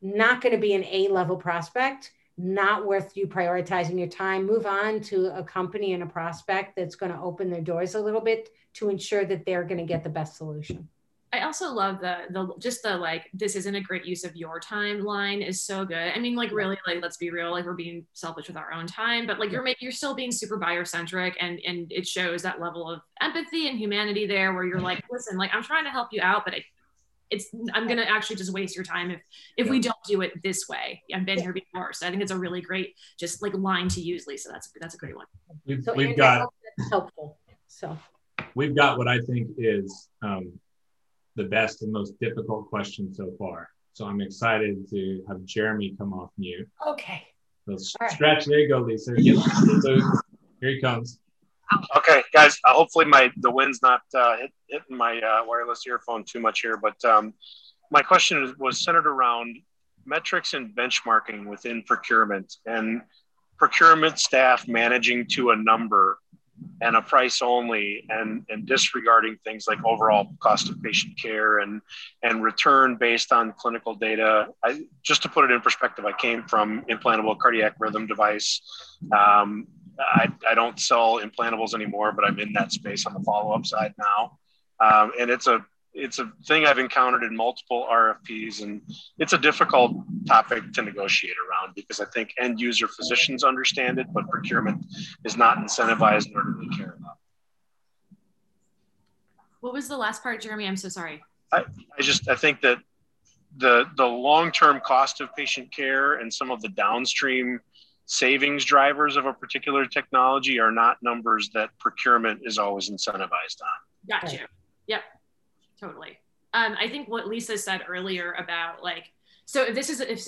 Speaker 2: not going to be an A level prospect not worth you prioritizing your time. Move on to a company and a prospect that's going to open their doors a little bit to ensure that they're going to get the best solution.
Speaker 3: I also love the the just the like this isn't a great use of your time line is so good. I mean, like really, like let's be real, like we're being selfish with our own time, but like you're making you're still being super buyer centric, and and it shows that level of empathy and humanity there, where you're like, listen, like I'm trying to help you out, but I it's i'm going to actually just waste your time if if yeah. we don't do it this way i've been yeah. here before so i think it's a really great just like line to use lisa that's that's a great one
Speaker 4: we've, so we've got
Speaker 2: helpful so
Speaker 4: we've got what I think is um, the best and most difficult question so far. So I'm excited to have Jeremy come off mute.
Speaker 2: Okay.
Speaker 4: So
Speaker 2: right.
Speaker 4: stretch. There you go, Lisa. Get Here he comes.
Speaker 8: Okay, guys. Uh, hopefully, my the wind's not uh, hit, hitting my uh, wireless earphone too much here. But um, my question was centered around metrics and benchmarking within procurement and procurement staff managing to a number and a price only and, and disregarding things like overall cost of patient care and, and return based on clinical data. I, just to put it in perspective, I came from implantable cardiac rhythm device. Um, I, I don't sell implantables anymore, but I'm in that space on the follow-up side now. Um, and it's a it's a thing I've encountered in multiple RFPs, and it's a difficult topic to negotiate around because I think end user physicians understand it, but procurement is not incentivized nor do they care about.
Speaker 3: What was the last part, Jeremy? I'm so sorry.
Speaker 8: I, I just I think that the the long term cost of patient care and some of the downstream savings drivers of a particular technology are not numbers that procurement is always incentivized on.
Speaker 3: Gotcha. Yep totally. Um, I think what Lisa said earlier about like, so if this is, if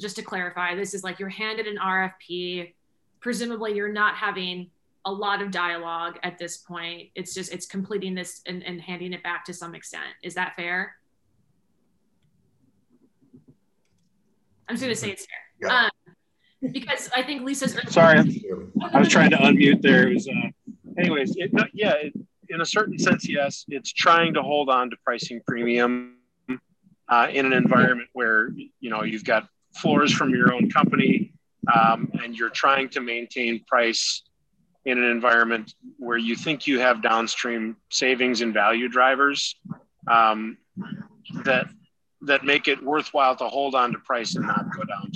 Speaker 3: just to clarify, this is like you're handed an RFP, presumably you're not having a lot of dialogue at this point. It's just, it's completing this and, and handing it back to some extent. Is that fair? I'm just gonna say it's fair. Yeah. Um, because I think Lisa's.
Speaker 8: Sorry, I was trying to unmute there. It was, uh, anyways, it, yeah, it, in a certain sense, yes, it's trying to hold on to pricing premium uh, in an environment where you know you've got floors from your own company um, and you're trying to maintain price in an environment where you think you have downstream savings and value drivers um, that that make it worthwhile to hold on to price and not go down.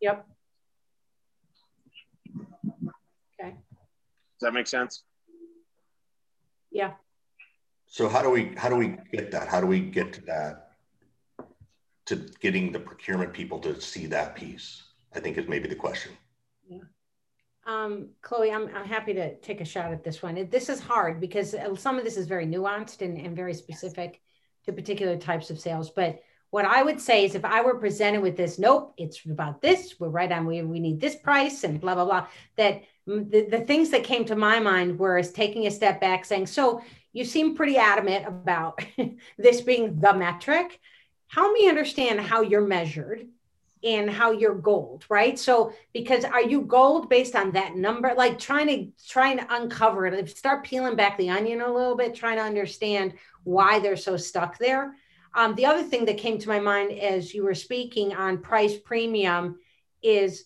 Speaker 2: Yep.
Speaker 8: Does that make sense?
Speaker 2: Yeah.
Speaker 1: So how do we how do we get that? How do we get to that? To getting the procurement people to see that piece, I think is maybe the question.
Speaker 2: Yeah. Um, Chloe, I'm, I'm happy to take a shot at this one. This is hard because uh, some of this is very nuanced and, and very specific to particular types of sales. But what I would say is if I were presented with this, nope, it's about this, we're right on, we, we need this price and blah, blah, blah, that the, the things that came to my mind were is taking a step back saying, so you seem pretty adamant about [laughs] this being the metric. Help me understand how you're measured and how you're gold, right? So because are you gold based on that number? Like trying to trying to uncover it, start peeling back the onion a little bit, trying to understand why they're so stuck there. Um, the other thing that came to my mind as you were speaking on price premium is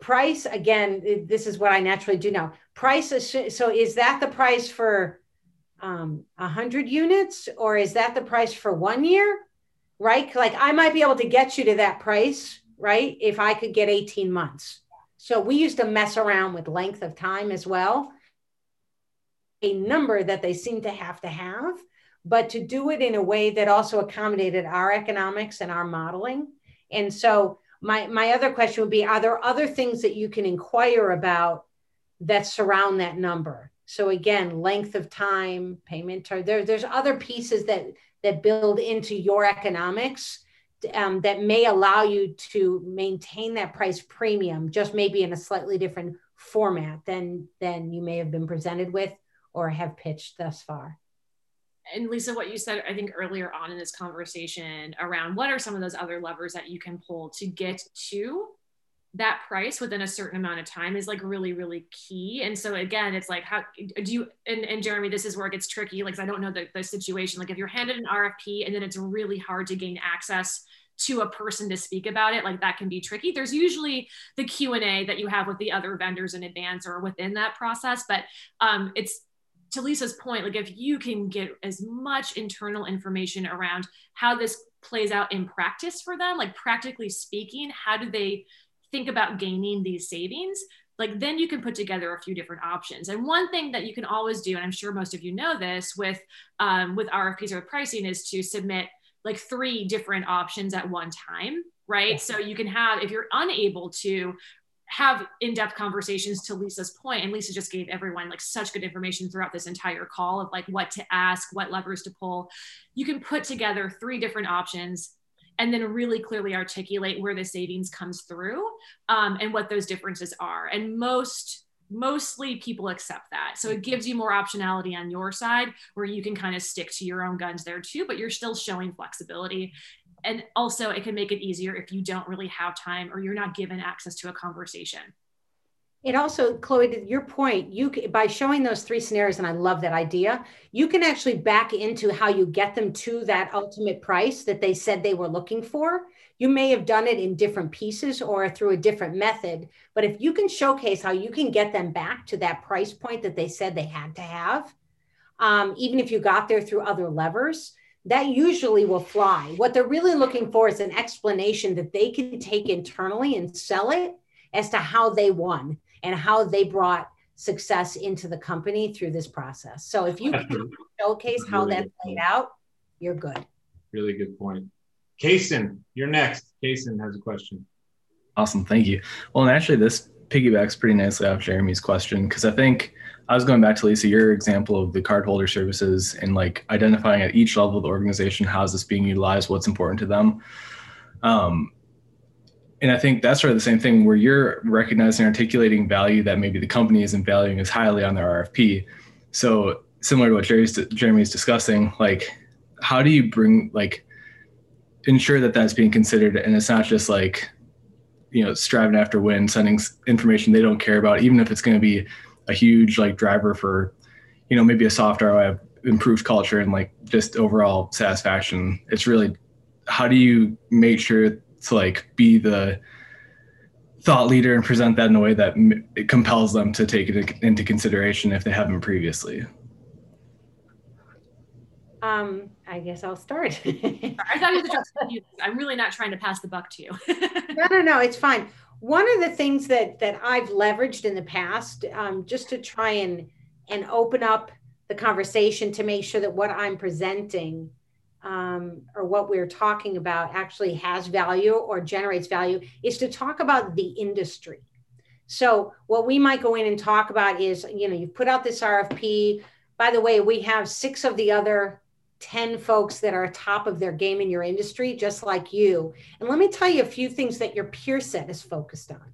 Speaker 2: price again this is what i naturally do now price is, so is that the price for um 100 units or is that the price for one year? Right like i might be able to get you to that price right if i could get 18 months. So we used to mess around with length of time as well. A number that they seem to have to have but to do it in a way that also accommodated our economics and our modeling. And so my my other question would be are there other things that you can inquire about that surround that number? So again length of time payment term there, there's other pieces that that build into your economics um, that may allow you to maintain that price premium just maybe in a slightly different format than than you may have been presented with or have pitched thus far
Speaker 3: and Lisa, what you said, I think earlier on in this conversation around what are some of those other levers that you can pull to get to that price within a certain amount of time is like really, really key. And so again, it's like, how do you, and, and Jeremy, this is where it gets tricky. Like, I don't know the, the situation. Like if you're handed an RFP and then it's really hard to gain access to a person to speak about it like that can be tricky there's usually the q&a that you have with the other vendors in advance or within that process but um, it's to Lisa's point, like if you can get as much internal information around how this plays out in practice for them, like practically speaking, how do they think about gaining these savings? Like then you can put together a few different options. And one thing that you can always do, and I'm sure most of you know this with um, with RFPs or pricing, is to submit like three different options at one time, right? So you can have if you're unable to have in-depth conversations to Lisa's point, and Lisa just gave everyone like such good information throughout this entire call of like what to ask, what levers to pull. You can put together three different options and then really clearly articulate where the savings comes through um, and what those differences are. And most mostly people accept that. So it gives you more optionality on your side where you can kind of stick to your own guns there too, but you're still showing flexibility. And also, it can make it easier if you don't really have time or you're not given access to a conversation.
Speaker 2: It also, Chloe, to your point, you by showing those three scenarios, and I love that idea, you can actually back into how you get them to that ultimate price that they said they were looking for. You may have done it in different pieces or through a different method, but if you can showcase how you can get them back to that price point that they said they had to have, um, even if you got there through other levers, that usually will fly. What they're really looking for is an explanation that they can take internally and sell it as to how they won and how they brought success into the company through this process. So if you can showcase how really that played out, you're good.
Speaker 4: Really good point. Kason, you're next. Kason has a question.
Speaker 9: Awesome. Thank you. Well, and actually, this piggybacks pretty nicely off Jeremy's question because I think I was going back to Lisa, your example of the cardholder services and like identifying at each level of the organization how is this being utilized, what's important to them. Um, and I think that's sort of the same thing where you're recognizing articulating value that maybe the company isn't valuing as highly on their RFP. So similar to what Jerry's, Jeremy's discussing, like how do you bring like ensure that that's being considered and it's not just like you know striving after win sending information they don't care about even if it's going to be a huge like driver for you know maybe a soft ROI improved culture and like just overall satisfaction it's really how do you make sure to like be the thought leader and present that in a way that it compels them to take it into consideration if they haven't previously
Speaker 2: um, I guess I'll start. [laughs]
Speaker 3: I thought it was you. I'm really not trying to pass the buck to you. [laughs]
Speaker 2: no, no, no, it's fine. One of the things that that I've leveraged in the past, um, just to try and and open up the conversation to make sure that what I'm presenting um, or what we're talking about actually has value or generates value, is to talk about the industry. So what we might go in and talk about is, you know, you've put out this RFP. By the way, we have six of the other 10 folks that are top of their game in your industry, just like you. And let me tell you a few things that your peer set is focused on,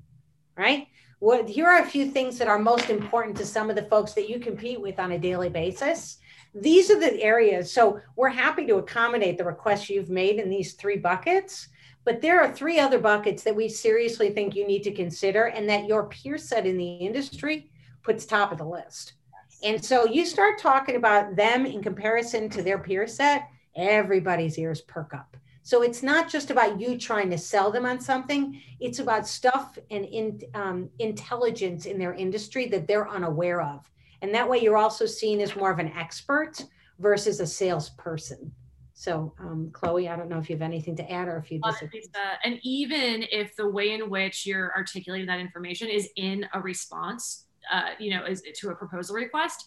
Speaker 2: right? What, here are a few things that are most important to some of the folks that you compete with on a daily basis. These are the areas. So we're happy to accommodate the requests you've made in these three buckets. But there are three other buckets that we seriously think you need to consider and that your peer set in the industry puts top of the list. And so you start talking about them in comparison to their peer set, everybody's ears perk up. So it's not just about you trying to sell them on something, it's about stuff and in, um, intelligence in their industry that they're unaware of. And that way you're also seen as more of an expert versus a salesperson. So, um, Chloe, I don't know if you have anything to add or if you disagree.
Speaker 3: Uh, and even if the way in which you're articulating that information is in a response uh, you know, is to a proposal request,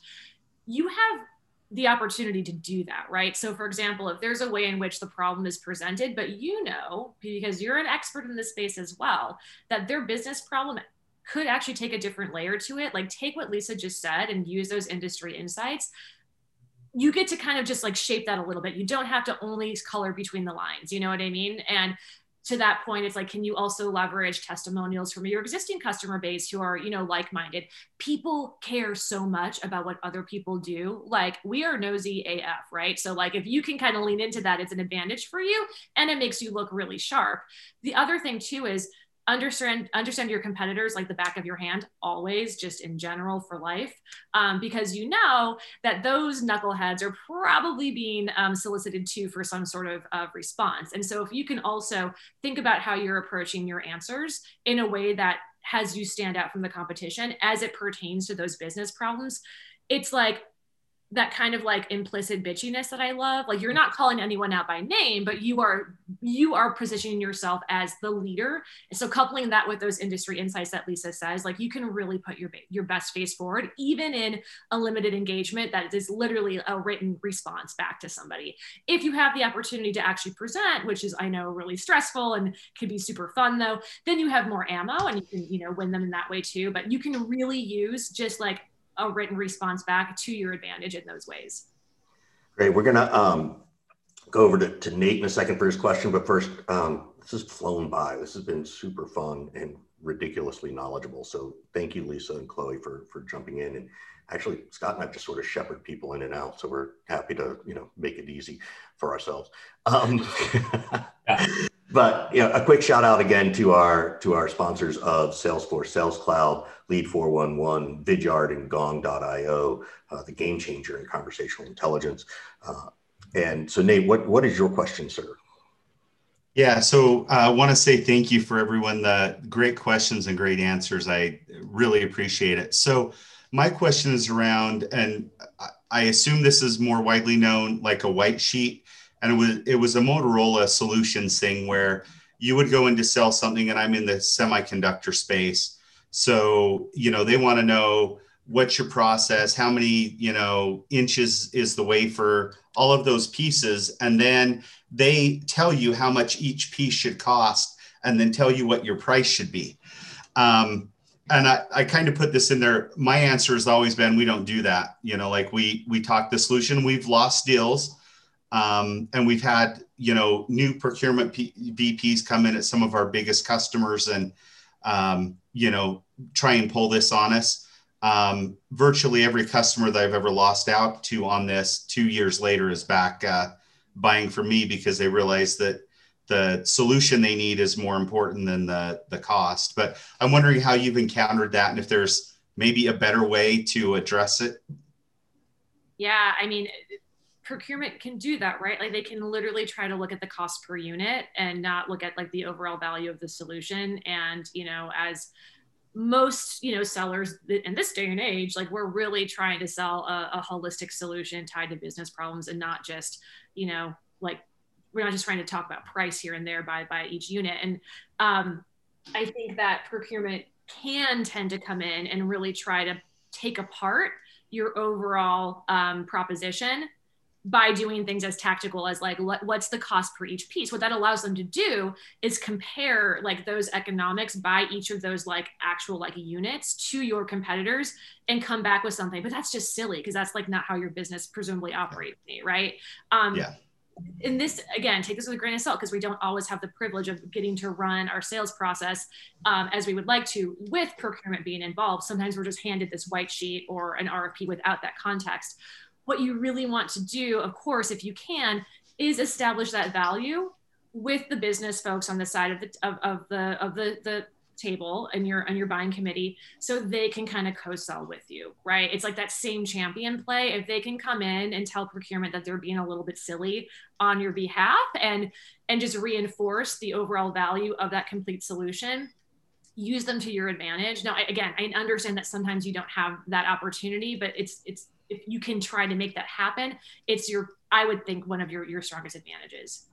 Speaker 3: you have the opportunity to do that, right? So, for example, if there's a way in which the problem is presented, but you know, because you're an expert in this space as well, that their business problem could actually take a different layer to it, like take what Lisa just said and use those industry insights. You get to kind of just like shape that a little bit. You don't have to only color between the lines, you know what I mean? And to that point it's like can you also leverage testimonials from your existing customer base who are you know like-minded? People care so much about what other people do. Like we are nosy af right? So like if you can kind of lean into that it's an advantage for you and it makes you look really sharp. The other thing too is understand understand your competitors like the back of your hand always just in general for life. Um, because you know that those knuckleheads are probably being um, solicited to for some sort of, of response. And so if you can also think about how you're approaching your answers in a way that has you stand out from the competition as it pertains to those business problems it's like that kind of like implicit bitchiness that I love. Like you're not calling anyone out by name, but you are you are positioning yourself as the leader. And so coupling that with those industry insights that Lisa says, like you can really put your your best face forward, even in a limited engagement that is literally a written response back to somebody. If you have the opportunity to actually present, which is I know really stressful and could be super fun though, then you have more ammo and you can you know win them in that way too. But you can really use just like a written response back to your advantage in those ways.
Speaker 1: Great. We're going to um, go over to, to, Nate in a second for his question, but first, um, this has flown by. This has been super fun and ridiculously knowledgeable. So thank you, Lisa and Chloe, for for jumping in. And actually, Scott and I just sort of shepherd people in and out, so we're happy to you know make it easy for ourselves. Um, [laughs] but you know, a quick shout out again to our to our sponsors of Salesforce Sales Cloud, Lead 411, Vidyard, and Gong.io, uh, the game changer in conversational intelligence. Uh, and so, Nate, what what is your question, sir?
Speaker 10: Yeah, so uh, I want to say thank you for everyone. The great questions and great answers. I really appreciate it. So, my question is around, and I assume this is more widely known, like a white sheet and it was it was a Motorola Solutions thing where you would go in to sell something, and I'm in the semiconductor space, so you know they want to know what's your process, how many you know inches is the wafer, all of those pieces, and then they tell you how much each piece should cost, and then tell you what your price should be. Um, and I, I kind of put this in there. My answer has always been we don't do that. You know, like we we talk the solution. We've lost deals um, and we've had, you know, new procurement P- VPs come in at some of our biggest customers and, um, you know, try and pull this on us. Um, virtually every customer that I've ever lost out to on this two years later is back uh, buying from me because they realize that the solution they need is more important than the, the cost. But I'm wondering how you've encountered that and if there's maybe a better way to address it.
Speaker 3: Yeah, I mean, procurement can do that, right? Like they can literally try to look at the cost per unit and not look at like the overall value of the solution. And, you know, as most, you know, sellers in this day and age, like we're really trying to sell a, a holistic solution tied to business problems and not just, you know, like we're not just trying to talk about price here and there by by each unit. And um, I think that procurement can tend to come in and really try to take apart your overall um, proposition by doing things as tactical as like what's the cost per each piece? What that allows them to do is compare like those economics by each of those like actual like units to your competitors and come back with something. But that's just silly because that's like not how your business presumably operates right? Um yeah. in this again take this with a grain of salt because we don't always have the privilege of getting to run our sales process um, as we would like to with procurement being involved. Sometimes we're just handed this white sheet or an rfp without that context what you really want to do, of course, if you can, is establish that value with the business folks on the side of the of, of the of the the table and your and your buying committee so they can kind of co-sell with you right? It's like that same champion play. If they can come in and tell procurement that they're being a little bit silly on your behalf and and just reinforce the overall value of that complete solution use them to your advantage. Now again i understand that sometimes you don't have that opportunity but it's it's if you can try to make that happen, it's your I would think one of your your strongest advantages.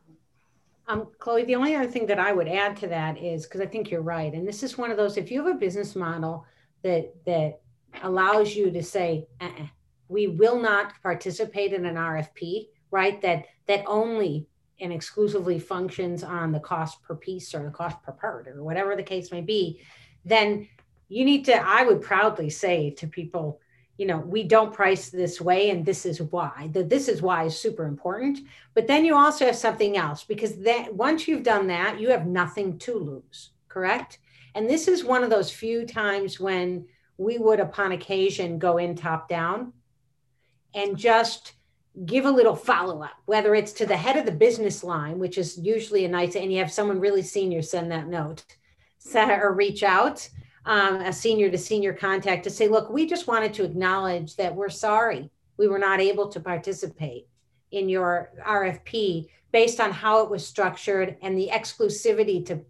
Speaker 2: Um, Chloe, the only other thing that I would add to that is because I think you're right, and this is one of those. If you have a business model that that allows you to say, uh-uh, "We will not participate in an RFP," right? That that only and exclusively functions on the cost per piece or the cost per part or whatever the case may be, then you need to. I would proudly say to people, you know we don't price this way and this is why the this is why is super important. But then you also have something else because then once you've done that you have nothing to lose correct? And this is one of those few times when we would upon occasion go in top down and just give a little follow up whether it's to the head of the business line which is usually a nice and you have someone really senior send that note [laughs] or reach out um, a senior to senior contact to say, look, we just wanted to acknowledge that we're sorry we were not able to participate in your RFP based on how it was structured and the exclusivity to,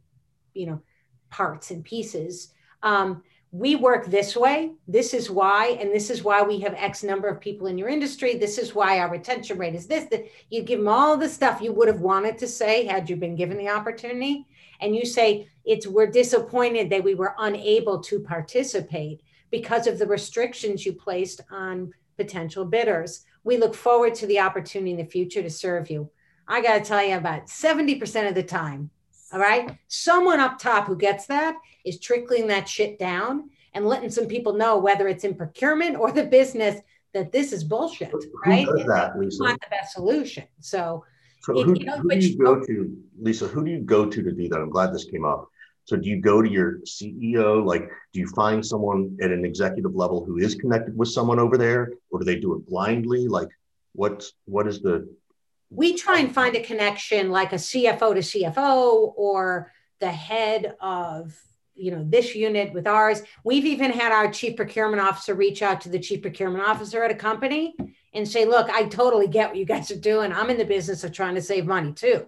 Speaker 2: you know, parts and pieces. Um, we work this way. This is why, and this is why we have X number of people in your industry. This is why our retention rate is this. That you give them all the stuff you would have wanted to say had you been given the opportunity, and you say it's we're disappointed that we were unable to participate because of the restrictions you placed on potential bidders. We look forward to the opportunity in the future to serve you. I got to tell you, about 70% of the time, all right, someone up top who gets that is trickling that shit down and letting some people know, whether it's in procurement or the business, that this is bullshit, right?
Speaker 1: That,
Speaker 2: not the best solution. So,
Speaker 1: So
Speaker 2: It-
Speaker 1: who,
Speaker 2: you know,
Speaker 1: who do you
Speaker 2: you-
Speaker 1: go oh. to, Lisa? Who do you go to to do that? I'm glad this came up. So do you go to your CEO? Like, do you find someone at an executive level who is connected with someone over there, or do they do it blindly? Like, what's what is the
Speaker 2: we try and find a connection like a CFO to CFO or the head of you know this unit with ours we've even had our chief procurement officer reach out to the chief procurement officer at a company and say look i totally get what you guys are doing. I'm in the business of trying to save money too.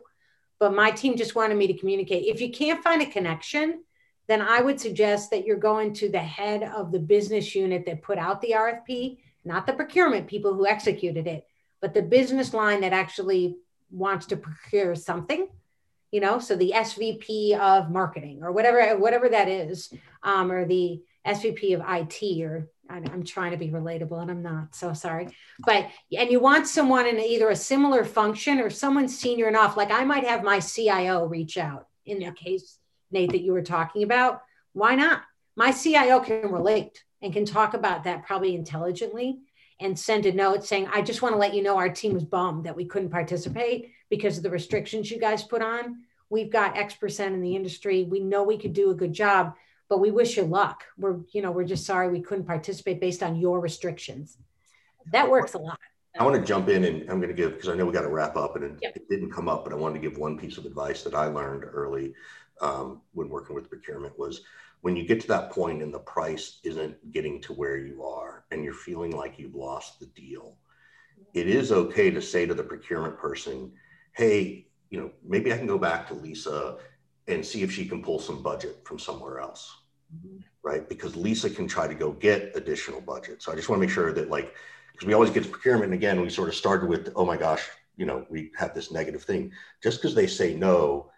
Speaker 2: But my team just wanted me to communicate. If you can't find a connection then i would suggest that you're going to the head of the business unit that put out the rfp not the procurement people who executed it but the business line that actually wants to procure something you know so the svp of marketing or whatever whatever that is um, or the svp of it or i'm trying to be relatable and i'm not so sorry but and you want someone in either a similar function or someone senior enough like i might have my cio reach out in the case nate that you were talking about why not my cio can relate and can talk about that probably intelligently and send a note saying, I just want to let you know our team was bummed that we couldn't participate because of the restrictions you guys put on. We've got X percent in the industry. We know we could do a good job, but we wish you luck. We're, you know, we're just sorry we couldn't participate based on your restrictions. That works a lot.
Speaker 1: I want to jump in and I'm going to give because I know we got to wrap up and it,
Speaker 2: Yep.
Speaker 1: it didn't come up, but I wanted to give one piece of advice that I learned early um, when working with procurement was when you get to that point and the price isn't getting to where you are and you're feeling like you've lost the deal, it is okay to say to the procurement person, hey, you know, maybe I can go back to Lisa and see if she can pull some budget from somewhere else. Mm-hmm. Right. Because Lisa can try to go get additional budget. So I just want to make sure that like because we always get to procurement and again we sort of started with oh my gosh you know we have this negative thing just because they say no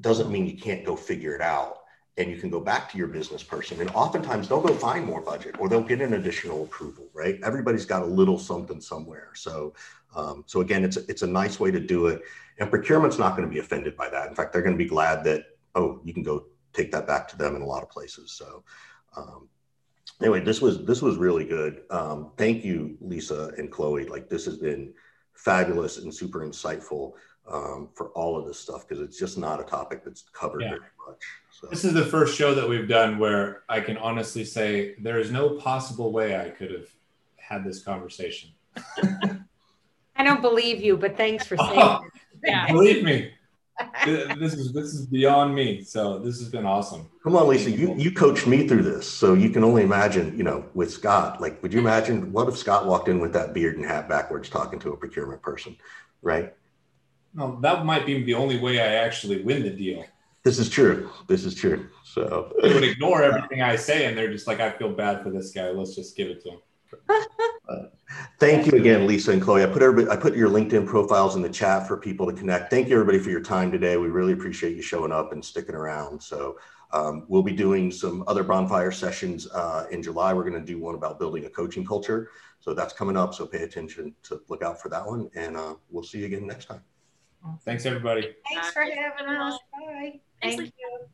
Speaker 1: doesn't mean you can't go figure it out and you can go back to your business person. And oftentimes they'll go find more budget or they'll get an additional approval right? Everybody's got a little something somewhere. So um, so again it's it's a nice way to do it. And procurement's not going to be offended by that. In fact they're going to be glad that oh you can go take that back to them in a lot of places. So um, anyway this was this was really good. Um, thank you lisa and chloe. Like this has been fabulous and super insightful um, for all of this stuff because it's just not a topic that's covered
Speaker 4: Yeah.
Speaker 1: very much so
Speaker 4: This is the first show that we've done where I can honestly say there is no possible way I could have had this conversation. [laughs]
Speaker 2: I don't believe you, but thanks for saying
Speaker 4: Oh,
Speaker 2: it.
Speaker 3: Yeah.
Speaker 4: believe me, [laughs] this is this is beyond me. So this has been awesome.
Speaker 1: come on lisa you, you coached me through this so you can only imagine you know with scott like would you imagine what if scott walked in with that beard and hat backwards talking to a procurement person right
Speaker 4: No, that might be the only way I actually win the deal.
Speaker 1: this is true this is true so
Speaker 4: They would ignore everything I say, and they're just like, "I feel bad for this guy. Let's just give it to him." [laughs]
Speaker 1: Thank you again, Lisa and Chloe. I put everybody, I put your LinkedIn profiles in the chat for people to connect. Thank you, everybody, for your time today. We really appreciate you showing up and sticking around. So um, we'll be doing some other bonfire sessions uh, in July. We're going to do one about building a coaching culture. So that's coming up. So pay attention to look out for that one, and uh, we'll see you again next time.
Speaker 4: Thanks, everybody.
Speaker 2: Thanks for having us. Bye. Thank you.